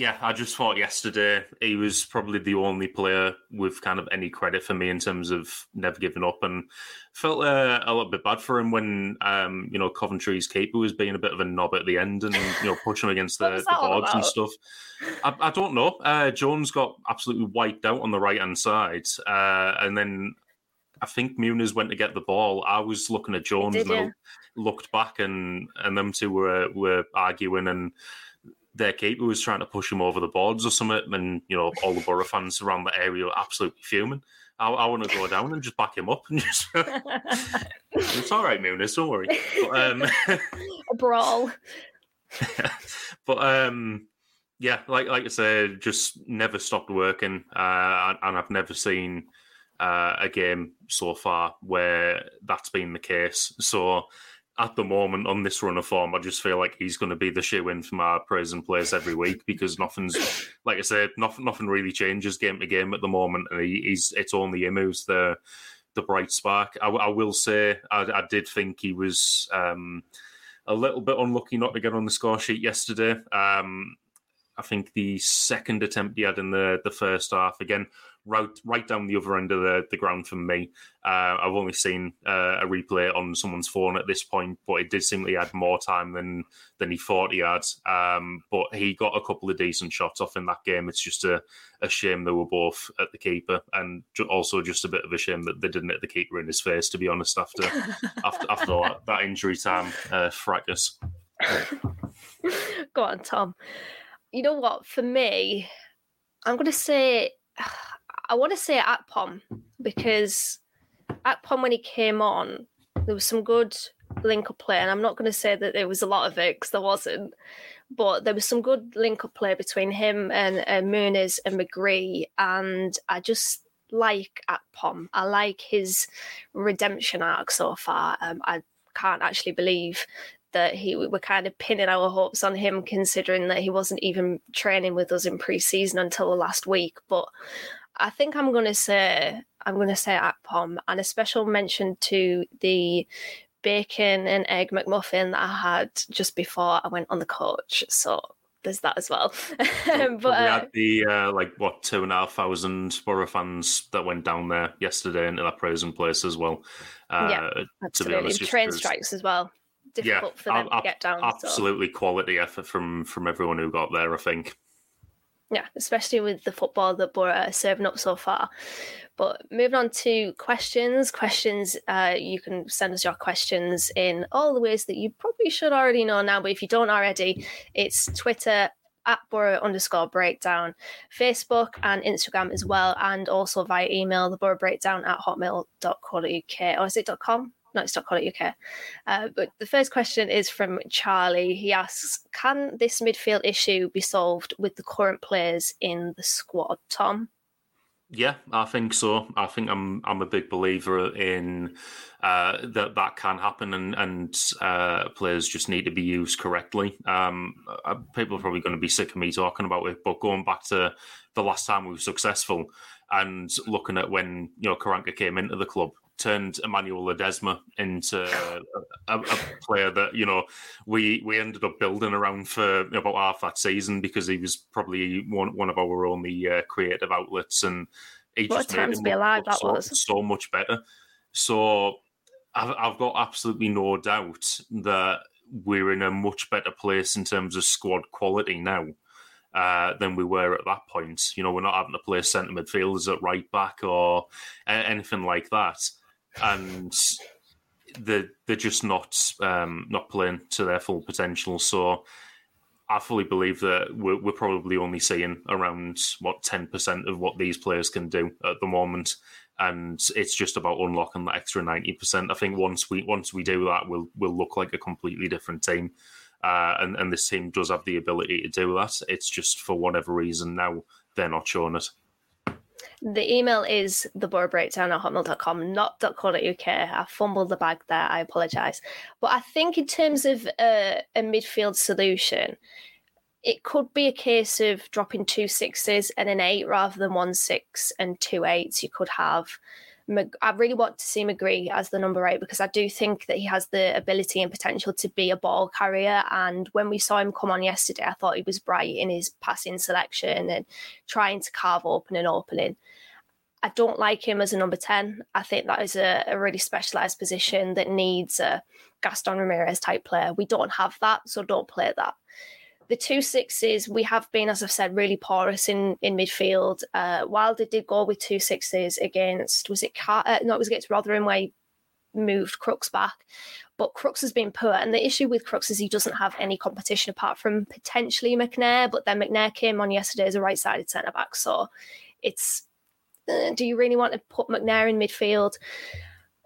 Speaker 5: yeah, I just thought yesterday he was probably the only player with kind of any credit for me in terms of never giving up, and felt uh, a little bit bad for him when um, you know Coventry's keeper was being a bit of a knob at the end and you know pushing him against the, the boards and stuff. I, I don't know. Uh, Jones got absolutely wiped out on the right hand side, uh, and then I think Muniz went to get the ball. I was looking at Jones did, and looked back, and and them two were were arguing and their keeper was trying to push him over the boards or something, and you know all the Boro fans around the area were absolutely fuming. I, I want to go down and just back him up and just. it's all right, Muniz, don't worry. But, um...
Speaker 2: A brawl.
Speaker 5: but um, yeah, like like I said, just never stopped working, uh, and I've never seen uh, a game so far where that's been the case. So at the moment on this run of form, I just feel like he's going to be the shoe in for my praise and every week because nothing's, like I said, nothing, nothing really changes game to game at the moment, and he, he's it's only him who's the the bright spark. I, I will say, I, I, did think he was um, a little bit unlucky not to get on the score sheet yesterday. Um, I think the second attempt he had in the the first half again right right down the other end of the, the ground from me. Uh, I've only seen uh, a replay on someone's phone at this point, but it did seem he had more time than than he thought he had. Um, but he got a couple of decent shots off in that game. It's just a, a shame they were both at the keeper, and also just a bit of a shame that they didn't hit the keeper in his face. To be honest, after after after that, that injury time uh, fracas.
Speaker 2: Go on, Tom. You know what? For me, I'm going to say I want to say Akpom because Akpom, when he came on, there was some good link up play, and I'm not going to say that there was a lot of it because there wasn't, but there was some good link up play between him and uh, Muniz and McGree, and I just like Akpom. I like his redemption arc so far. Um, I can't actually believe that he we're kind of pinning our hopes on him, considering that he wasn't even training with us in pre-season until the last week. But I think I'm going to say I'm going to say Akpom, and a special mention to the bacon and egg McMuffin that I had just before I went on the coach. So there's that as well.
Speaker 5: but we had uh, the uh, like what two and a half thousand Boro fans that went down there yesterday into that praising place as well. Uh,
Speaker 2: yeah, absolutely. To be honest, train strikes as well. Difficult yeah, for them to get down.
Speaker 5: Absolutely so. quality effort from from everyone who got there. I think.
Speaker 2: Yeah, especially with the football that are serving up so far. But moving on to questions. Questions, uh, you can send us your questions in all the ways that you probably should already know now. But if you don't already, it's Twitter at Boro underscore breakdown, Facebook and Instagram as well, and also via email, the Boro breakdown at hotmail.co.uk. Or is it .com? No, it's .co.uk. Uh, but the first question is from Charlie. He asks, can this midfield issue be solved with the current players in the squad, Tom?
Speaker 5: Yeah, I think so. I think I'm I'm a big believer in uh, that that can happen, and and uh, players just need to be used correctly. Um, uh, people are probably going to be sick of me talking about it, but going back to the last time we were successful, and looking at when you know Karanka came into the club, turned Emmanuel Ledesma into a, a, player that you know we we ended up building around for about half that season because he was probably one one of our only uh, creative outlets and he
Speaker 2: what just made him alive that
Speaker 5: so,
Speaker 2: was
Speaker 5: so much better. So I've, I've got absolutely no doubt that we're in a much better place in terms of squad quality now. Uh, than we were at that point. You know, we're not having to play centre midfielders at right back or anything like that and they're they're just not um, not playing to their full potential. So I fully believe that we're, we're probably only seeing around what ten percent of what these players can do at the moment, and it's just about unlocking that extra ninety percent. I think once we once we do that, we'll we'll look like a completely different team. Uh, and, and this team does have the ability to do that. It's just for whatever reason now they're not showing it.
Speaker 2: The email is theborobreakdown at hotmail.com, not .co.uk. I fumbled the bag there. I apologise. But I think in terms of a, a midfield solution, it could be a case of dropping two sixes and an eight rather than one six and two eights. You could have I really want to see McGree as the number eight because I do think that he has the ability and potential to be a ball carrier. And when we saw him come on yesterday, I thought he was bright in his passing selection and trying to carve open an opening. I don't like him as a number 10. I think that is a, a really specialised position that needs a Gaston Ramirez type player. We don't have that, so don't play that the two sixes we have been, as I've said, really porous in in midfield. Uh, Wilder did go with two sixes against was it Car- uh, no it was against Rotherham where he moved Crooks back, but Crooks has been poor. And the issue with Crooks is he doesn't have any competition apart from potentially McNair. But then McNair came on yesterday as a right sided centre back, so it's. Uh, do you really want to put McNair in midfield?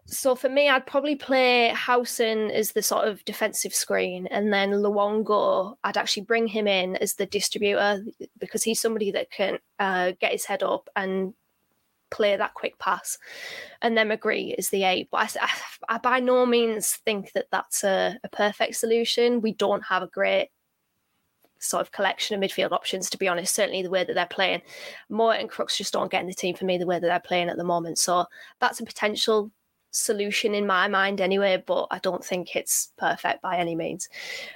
Speaker 2: So for me, I'd probably play Howson as the sort of defensive screen, and then Luongo, I'd actually bring him in as the distributor because he's somebody that can uh, get his head up and play that quick pass. And then McGree is the eight. But I, I, I by no means think that that's a, a perfect solution. We don't have a great sort of collection of midfield options, to be honest. Certainly the way that they're playing. Mowatt and Crooks just don't get in the team for me the way that they're playing at the moment. So that's a potential solution in my mind anyway, but I don't think it's perfect by any means.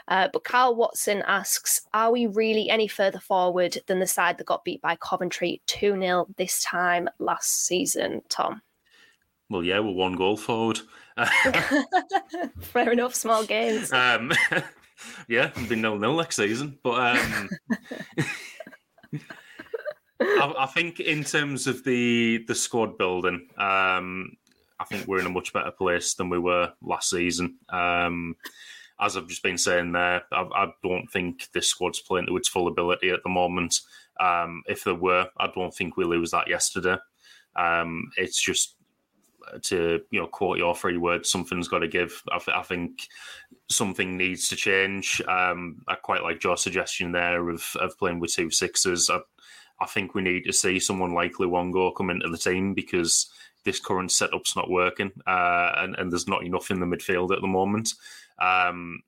Speaker 2: Uh, but Carl Watson asks Are we really any further forward than the side that got beat by Coventry 2 0 this time last season, Tom?
Speaker 5: Well, yeah, we're one goal forward.
Speaker 2: Fair enough, small games.
Speaker 5: Um, yeah, it'll be nil nil next season. But um, I, I, think in terms of the the squad building, um, I think we're in a much better place than we were last season. Um, as I've just been saying there, I, I, don't think this squad's playing to its full ability at the moment. Um, if there were, I don't think we lose that yesterday. Um, it's just to you know quote your three words, something's got to give. I, th- I, think something needs to change. Um, I quite like your suggestion there of of playing with two sixes. I, I think we need to see someone like Luongo come into the team because this current setup's not working, uh, and, and there's not enough in the midfield at the moment. Um,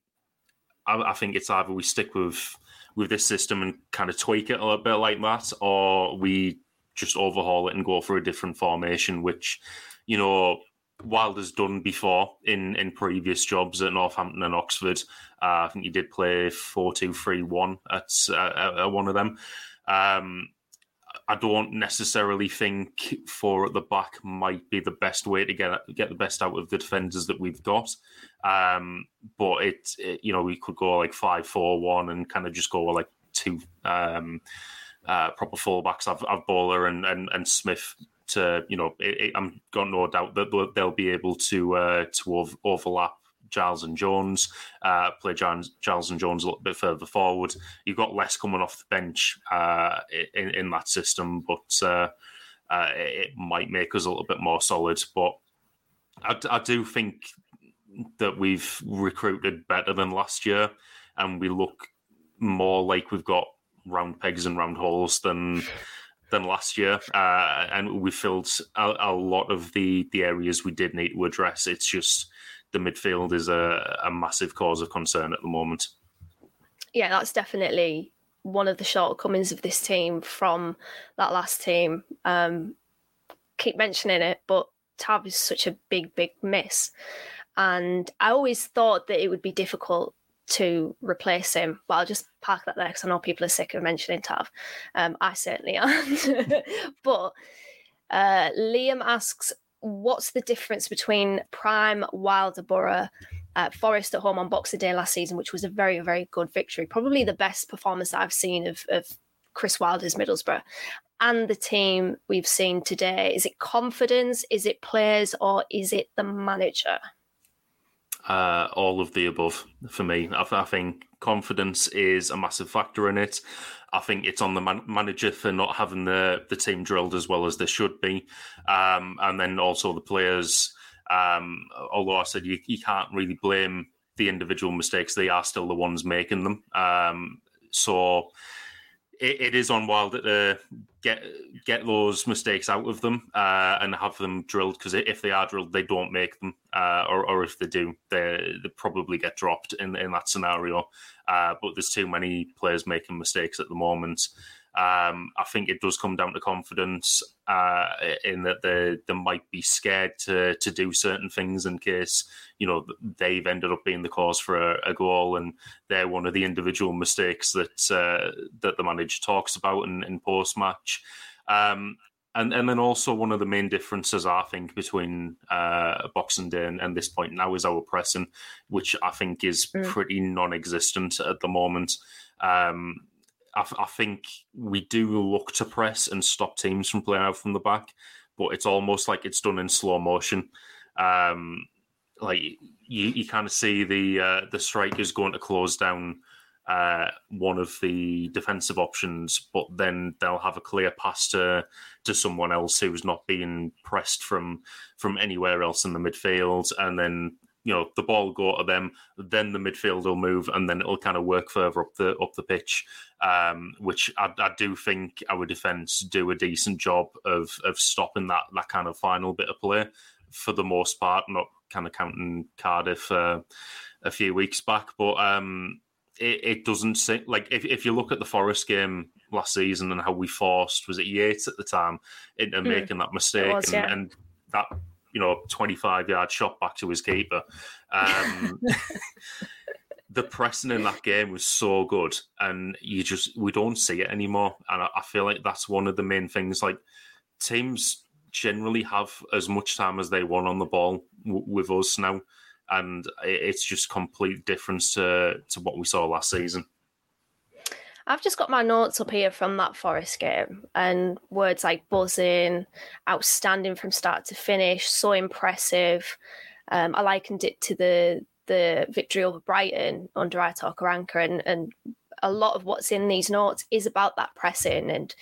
Speaker 5: I, I, think it's either we stick with with this system and kind of tweak it a little bit like that, or we just overhaul it and go for a different formation, which you know Wilder's done before in in previous jobs at Northampton and Oxford. Uh, I think he did play four two three one at, uh, at one of them. Um, I don't necessarily think four at the back might be the best way to get get the best out of the defenders that we've got. Um, but it, it, you know, we could go like five, four, one, and kind of just go like two um, uh, proper fullbacks. I've, I've Bowler and, and and Smith to you know. It, it, I'm got no doubt that they'll be able to uh, to overlap Giles and Jones, uh, play Giles, Giles and Jones a little bit further forward. You've got less coming off the bench uh, in, in that system, but uh, uh, it might make us a little bit more solid. But I, I do think that we've recruited better than last year, and we look more like we've got round pegs and round holes than than last year, uh, and we filled a, a, lot of the the areas we did need to address. It's just the midfield is a, a massive cause of concern at the moment.
Speaker 2: Yeah, that's definitely one of the shortcomings of this team from that last team. Um, keep mentioning it, but Tav is such a big, big miss. And I always thought that it would be difficult to replace him. But I'll just park that there because I know people are sick of mentioning Tav. Um, I certainly am. but uh, Liam asks, what's the difference between Prime, Wildborough, uh, Forest at home on Boxing Day last season, which was a very, very good victory, probably the best performance I've seen of, of Chris Wilder's Middlesbrough, and the team we've seen today? Is it confidence? Is it players? Or is it the manager?
Speaker 5: Uh, all of the above for me. I, I, think confidence is a massive factor in it. I think it's on the man- manager for not having the the team drilled as well as they should be, um, and then also the players. Um, although I said you, you can't really blame the individual mistakes; they are still the ones making them. Um, so it, it is on Wilder to get get those mistakes out of them uh, and have them drilled because if they are drilled, they don't make them, uh, or, or if they do, they, they probably get dropped in in that scenario. Uh, but there's too many players making mistakes at the moment. Um, I think it does come down to confidence uh, in that they they might be scared to to do certain things in case you know they've ended up being the cause for a, a goal and they're one of the individual mistakes that uh, that the manager talks about in, in post match. Um, and and then also one of the main differences I think between uh, Boxing Day and, and, this point now is our pressing, which I think is mm. pretty non-existent at the moment. Um, I, I, think we do look to press and stop teams from playing out from the back, but it's almost like it's done in slow motion. Um, like you, you kind of see the uh, the strikers going to close down uh, one of the defensive options, but then they'll have a clear pass to to someone else who's not being pressed from from anywhere else in the midfield, and then you know the ball go to them, then the midfield will move, and then it'll kind of work further up the up the pitch, um, which I, I, do think our defence do a decent job of of stopping that that kind of final bit of play for the most part, not kind of counting Cardiff uh, a few weeks back, but um, it, it, doesn't seem like if if you look at the Forest game last season and how we forced was it Yates at the time into mm. making that mistake was, and, yeah. and that you know, 25 yard shot back to his keeper. Um, the pressing in that game was so good, and you just we don't see it anymore. And I, I feel like that's one of the main things. Like teams generally have as much time as they want on the ball w- with us now, and it's just complete difference to to what we saw last season.
Speaker 2: I've just got my notes up here from that Forest game, and words like buzzing, outstanding from start to finish, so impressive. Um, I likened it to the the victory over Brighton under Aitor Karanka, and, and a lot of what's in these notes is about that pressing and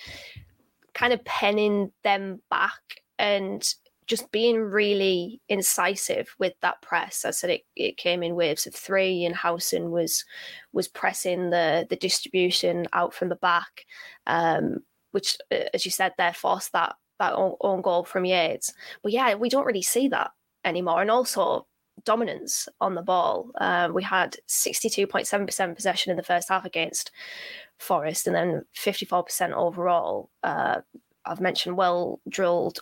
Speaker 2: kind of penning them back and just being really incisive with that press. I said it, it came in waves of three, and Howson was was pressing the the distribution out from the back, um, which, uh, as you said, there forced that that own, own goal from Yates. But yeah, we don't really see that anymore, and also dominance on the ball. Uh, we had 62.7% possession in the first half against Forest, and then 54% overall. Uh, I've mentioned well drilled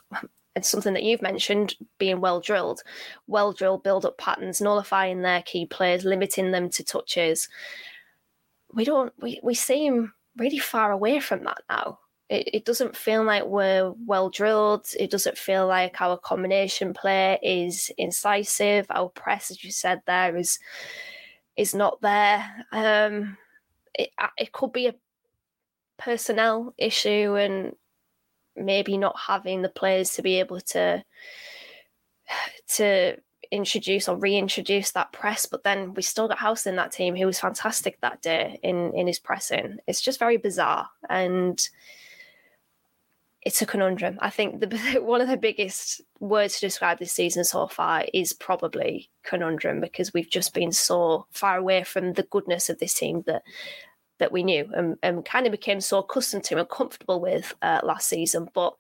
Speaker 2: something that you've mentioned being well drilled, well drilled build up patterns, nullifying their key players, limiting them to touches. We don't, we, we seem really far away from that now. It, it doesn't feel like we're well drilled. It doesn't feel like our combination play is incisive. Our press, as you said, there is is not there. Um, it it could be a personnel issue, and maybe not having the players to be able to to introduce or reintroduce that press but then we still got Howson in that team who was fantastic that day in in his pressing. It's just very bizarre and it's a conundrum. I think the one of the biggest words to describe this season so far is probably conundrum because we've just been so far away from the goodness of this team that that we knew and, and kind of became so accustomed to and comfortable with uh, last season. But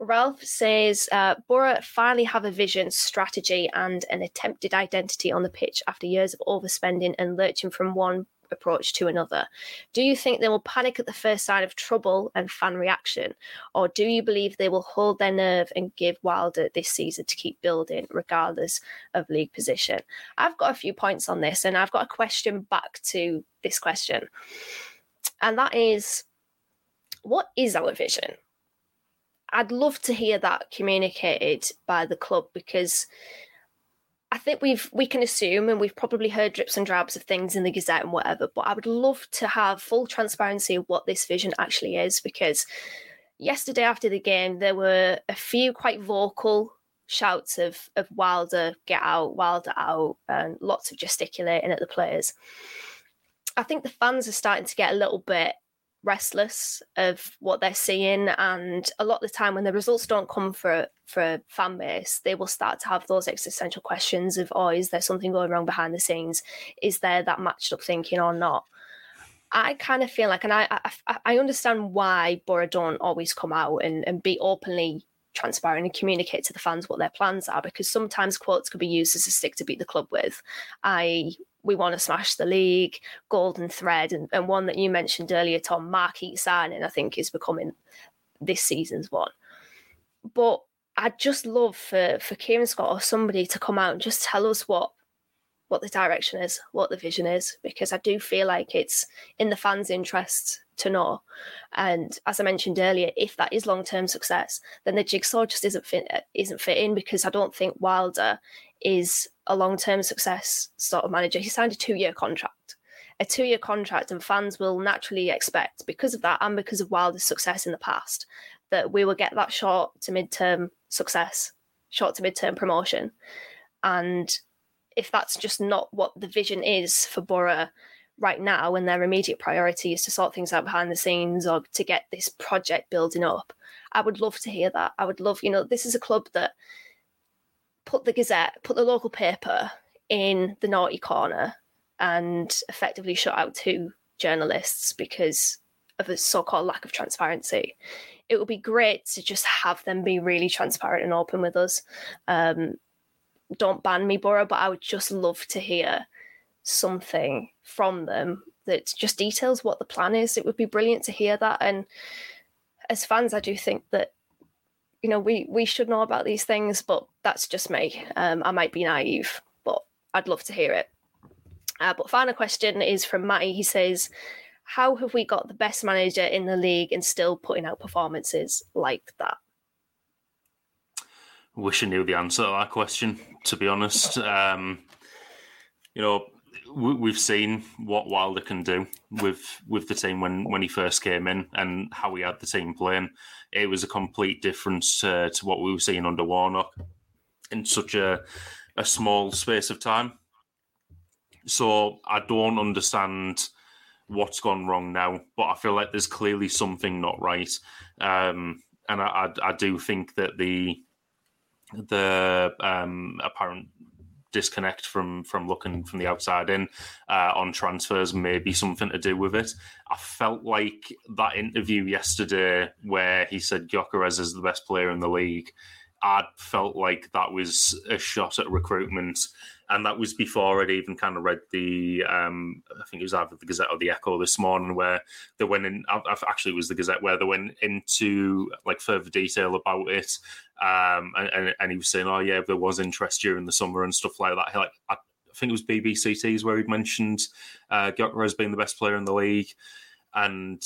Speaker 2: Ralph says uh, Boro finally have a vision, strategy, and an attempted identity on the pitch after years of overspending and lurching from one approach to another. Do you think they will panic at the first sign of trouble and fan reaction? Or do you believe they will hold their nerve and give Wilder this season to keep building, regardless of league position? I've got a few points on this, and I've got a question back to this question. And that is what is our vision? I'd love to hear that communicated by the club because I think we've we can assume, and we've probably heard drips and drabs of things in the Gazette and whatever. But I would love to have full transparency of what this vision actually is, because yesterday after the game there were a few quite vocal shouts of of Wilder get out, Wilder out, and lots of gesticulating at the players. I think the fans are starting to get a little bit restless of what they're seeing and a lot of the time when the results don't come for for a fan base they will start to have those existential questions of oh is there something going wrong behind the scenes is there that matched up thinking or not I kind of feel like and I I, I understand why Boro don't always come out and, and be openly transparent and communicate to the fans what their plans are because sometimes quotes could be used as a stick to beat the club with. I we want to smash the league, golden thread, and, and one that you mentioned earlier, Tom, marquee signing, I think is becoming this season's one. But I'd just love for for Kieran Scott or somebody to come out and just tell us what what the direction is, what the vision is, because I do feel like it's in the fans' interest to know. And as I mentioned earlier, if that is long term success, then the jigsaw just isn't fit isn't fitting because I don't think Wilder is a long term success sort of manager. He signed a two year contract. A two year contract, and fans will naturally expect, because of that and because of Wilder's success in the past, that we will get that short to mid term success, short to mid term promotion. And if that's just not what the vision is for Boro right now, and their immediate priority is to sort things out behind the scenes or to get this project building up, I would love to hear that. I would love, you know, this is a club that put the Gazette, put the local paper in the naughty corner and effectively shut out two journalists because of a so-called lack of transparency. It would be great to just have them be really transparent and open with us. Um, don't ban me, Boro, but I would just love to hear something from them that just details what the plan is. It would be brilliant to hear that. And as fans, I do think that you know we we should know about these things, but that's just me. Um, I might be naive, but I'd love to hear it. Uh, but final question is from Matty. He says, "How have we got the best manager in the league and still putting out performances like that?"
Speaker 5: Wish I knew the answer to that question. To be honest, um, you know, we've seen what Wilder can do with with the team when when he first came in and how he had the team playing. It was a complete difference uh, to what we were seeing under Warnock in such a a small space of time. So I don't understand what's gone wrong now, but I feel like there's clearly something not right, um, and I, I, I do think that the the um, apparent disconnect from from looking from the outside in uh, on transfers may be something to do with it. I felt like that interview yesterday where he said Gyökeres is the best player in the league. I felt like that was a shot at recruitment and that was before I'd even kind of read the. Um, I think it was either the Gazette or the Echo this morning, where they went in. I've, Actually, it was the Gazette where they went into like further detail about it, um, and, and he was saying, "Oh yeah, there was interest during the summer and stuff like that." Like I think it was BBC Tees where he'd mentioned uh, Gyökeres being the best player in the league, and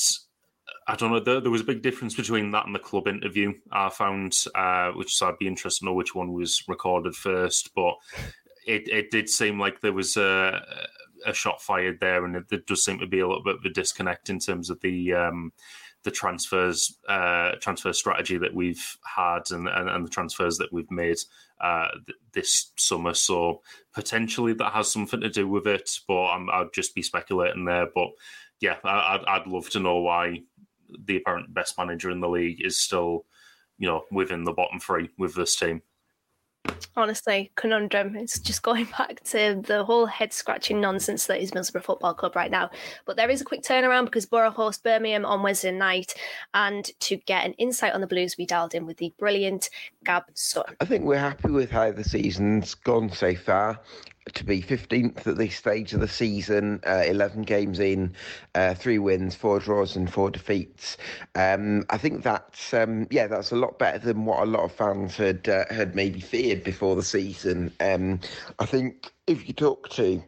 Speaker 5: I don't know. There, there, was a big difference between that and the club interview I found, uh, which so I'd be interested to know which one was recorded first. But it, it did seem like there was a, a shot fired there, and it, does seem to be a little bit of a disconnect in terms of the um, the transfers uh, transfer strategy that we've had and, and, and the transfers that we've made uh, th- this summer. So potentially that has something to do with it, but i would just be speculating there. But yeah, I, would I'd love to know why the apparent best manager in the league is still, you know, within the bottom three with this team
Speaker 2: honestly conundrum. It's just going back to the whole head scratching nonsense that is Middlesbrough Football Club right now. But there is a quick turnaround because Boro host Birmingham on Wednesday night. And to get an insight on the Blues, we dialed in with the brilliant Gab Sutton.
Speaker 6: I think we're happy with how the season's gone so far to be 15th at this stage of the season, uh, 11 games in, uh, three wins, four draws, and four defeats. Um, I think that's um, yeah, that's a lot better than what a lot of fans had uh, had maybe feared before the season. Um, I think if you talk to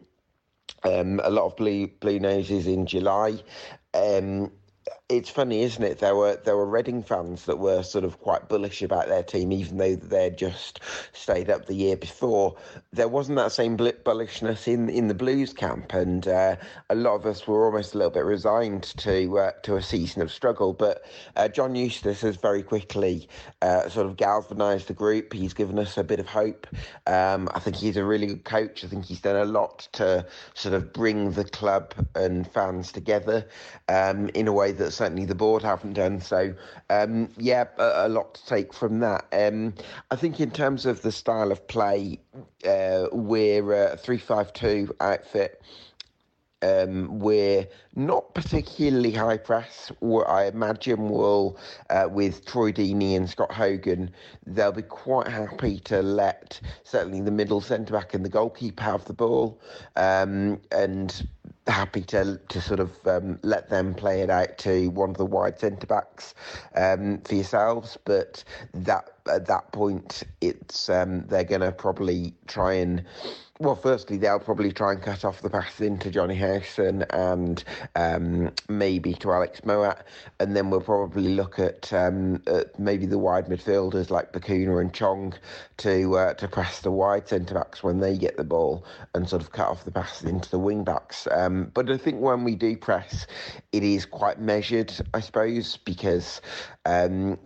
Speaker 6: um, a lot of blue blue noses in July. Um, it's funny, isn't it? There were there were Reading fans that were sort of quite bullish about their team, even though they'd just stayed up the year before. There wasn't that same bullishness in, in the Blues camp, and uh, a lot of us were almost a little bit resigned to uh, to a season of struggle. But uh, John Eustace has very quickly uh, sort of galvanised the group. He's given us a bit of hope. Um, I think he's a really good coach. I think he's done a lot to sort of bring the club and fans together um, in a way that certainly the board haven't done. So, um, yeah, a, a, lot to take from that. Um, I think in terms of the style of play, uh, we're a three-five-two outfit. Um, we're not particularly high press. I imagine will, uh, with Troy Deeney and Scott Hogan, they'll be quite happy to let certainly the middle centre back and the goalkeeper have the ball, um, and happy to to sort of um, let them play it out to one of the wide centre backs um, for yourselves. But that at that point, it's um, they're going to probably try and well, firstly, they'll probably try and cut off the pass into Johnny Howson and um, maybe to Alex Mowatt, and then we'll probably look at, um, at maybe the wide midfielders like Bacuna and Chong to uh, to press the wide centre backs when they get the ball and sort of cut off the pass into the wing backs. Um, but I think when we do press, it is quite measured, I suppose, because um,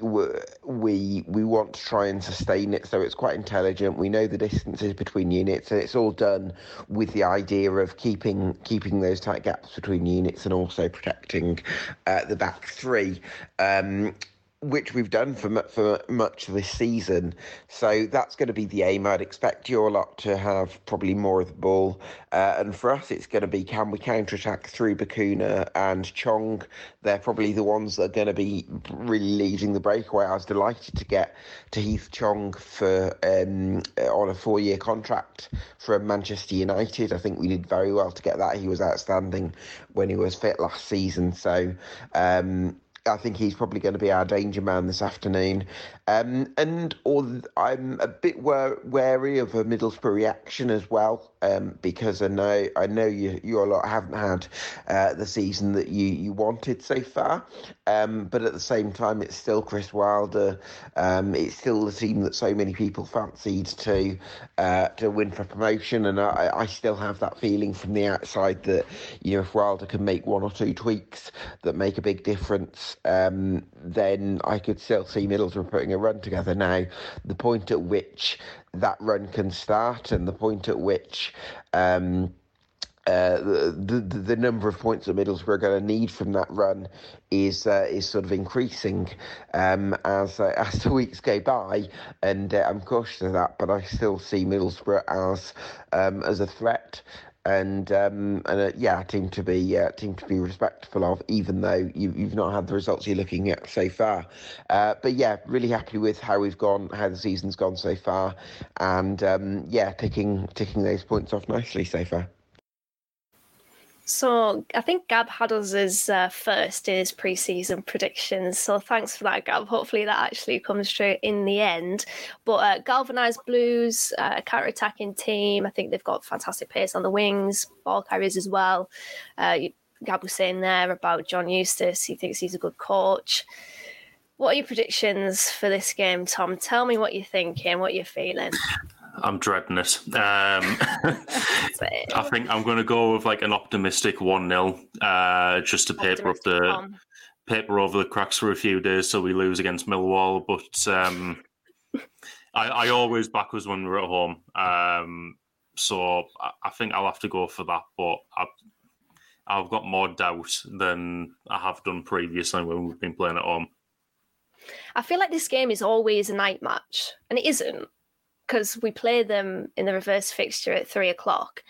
Speaker 6: we we want to try and sustain it, so it's quite intelligent. We know the distances between units, and it's all done with the idea of keeping keeping those tight gaps between units and also protecting uh, the back three. Um, which we've done for for much of this season. So that's going to be the aim. I'd expect your lot to have probably more of the ball, uh, and for us, it's going to be can we counter attack through Bacuna and Chong? They're probably the ones that are going to be really leading the breakaway. I was delighted to get to Tahith Chong for um, on a four year contract from Manchester United. I think we did very well to get that. He was outstanding when he was fit last season. So. Um, I think he's probably going to be our danger man this afternoon. Um, and or I'm a bit wary of a Middlesbrough reaction as well, um, because I know I know you you a lot haven't had uh, the season that you, you wanted so far. Um, but at the same time, it's still Chris Wilder. Um, it's still the team that so many people fancied to uh, to win for promotion, and I, I still have that feeling from the outside that you know if Wilder can make one or two tweaks that make a big difference, um, then I could still see Middlesbrough putting a run together now. The point at which that run can start and the point at which um, uh, the, the, the number of points that Middlesbrough are going to need from that run is uh, is sort of increasing um, as uh, as the weeks go by, and uh, I'm cautious of that. But I still see Middlesbrough as um, as a threat and um, and uh, yeah, team to be uh, team to be respectful of, even though you, you've not had the results you're looking at so far. Uh, but yeah, really happy with how we've gone, how the season's gone so far, and um, yeah, ticking ticking those points off nicely so far.
Speaker 2: So I think Gab had us as uh, first in his preseason predictions. So thanks for that, Gab. Hopefully that actually comes true in the end. But uh, galvanized Blues, uh, counter-attacking team. I think they've got fantastic pace on the wings, ball carriers as well. Uh, Gab was saying there about John Eustace. He thinks he's a good coach. What are your predictions for this game, Tom? Tell me what you're thinking, what you're feeling.
Speaker 5: I'm dreading it. Um, I think I'm going to go with like an optimistic one 0 uh, just to paper up the paper over the cracks for a few days, so we lose against Millwall. But um, I, I, always back us when we're at home, um, so I, I, think I'll have to go for that. But I've, I've got more doubt than I have done previously when we've been playing at home.
Speaker 2: I feel like this game is always a night match, and it isn't because we play them in the reverse fixture at three o'clock.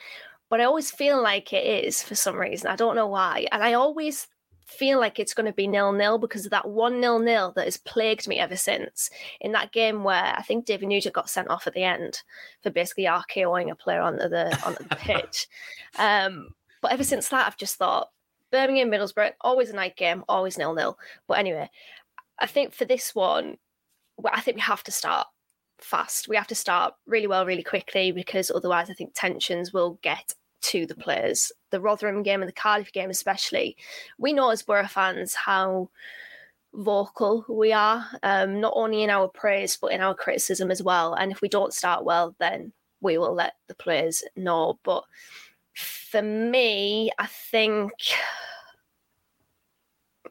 Speaker 2: But I always feel like it is for some reason. I don't know why. And I always feel like it's going to be nil nil because of that one nil nil that has plagued me ever since. In that game where I think David Nugent got sent off at the end for basically RKOing a player onto the onto the pitch. Um, but ever since that, I've just thought Birmingham Middlesbrough always a night game, always nil nil. But anyway, I think for this one, I think we have to start fast. We have to start really well, really quickly, because otherwise, I think tensions will get to the players. The Rotherham game and the Cardiff game, especially, we know as Boro fans how vocal we are, um, not only in our praise but in our criticism as well. And if we don't start well, then we will let the players know. But for me, I think.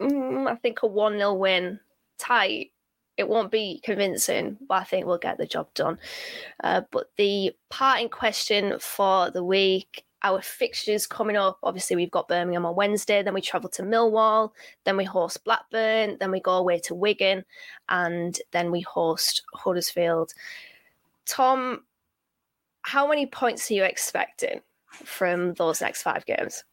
Speaker 2: Mm, I think a 1 0 win tight it won't be convincing, but I think we'll get the job done. Uh, but the parting question for the week our fixtures coming up. Obviously, we've got Birmingham on Wednesday, then we travel to Millwall, then we host Blackburn, then we go away to Wigan, and then we host Huddersfield. Tom, how many points are you expecting from those next five games?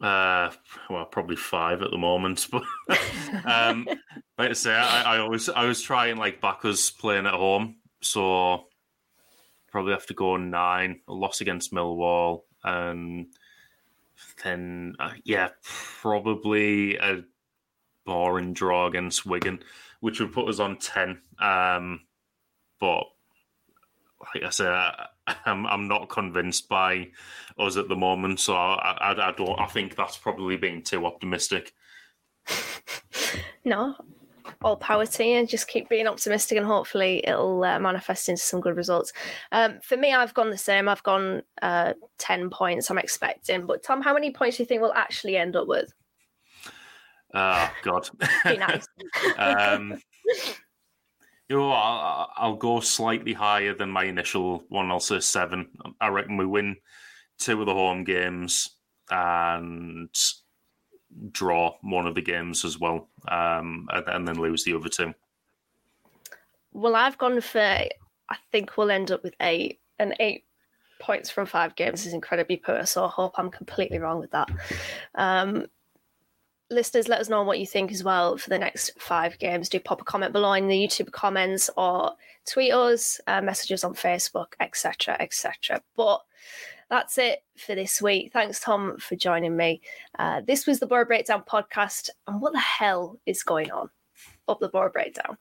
Speaker 5: Uh, well, probably five at the moment. But um, like I say, I, I always I was trying like backers playing at home, so probably have to go nine. A loss against Millwall, and then uh, yeah, probably a boring draw against Wigan, which would put us on ten. Um, but like I said, I, I'm I'm not convinced by us at the moment. So I, I, I don't. I think that's probably being too optimistic.
Speaker 2: no, all power to you. Just keep being optimistic, and hopefully it'll uh, manifest into some good results. Um, for me, I've gone the same. I've gone uh, ten points. I'm expecting. But Tom, how many points do you think we'll actually end up with?
Speaker 5: Oh God.
Speaker 2: Be nice.
Speaker 5: um, you know, I'll, I'll, go slightly higher than my initial one. I'll say seven. I reckon we win two of the home games and draw one of the games as well, um, and, and, then lose the other two.
Speaker 2: Well, I've gone for. I think we'll end up with eight, and eight points from five games is incredibly poor. So I hope I'm completely wrong with that. Um, listeners, let us know what you think as well for the next five games. Do pop a comment below in the YouTube comments or tweet us, uh, messages on Facebook, etc., etc. But that's it for this week. Thanks, Tom, for joining me. Uh, this was the Boro Breakdown podcast. And what the hell is going on? Up the Boro Breakdown.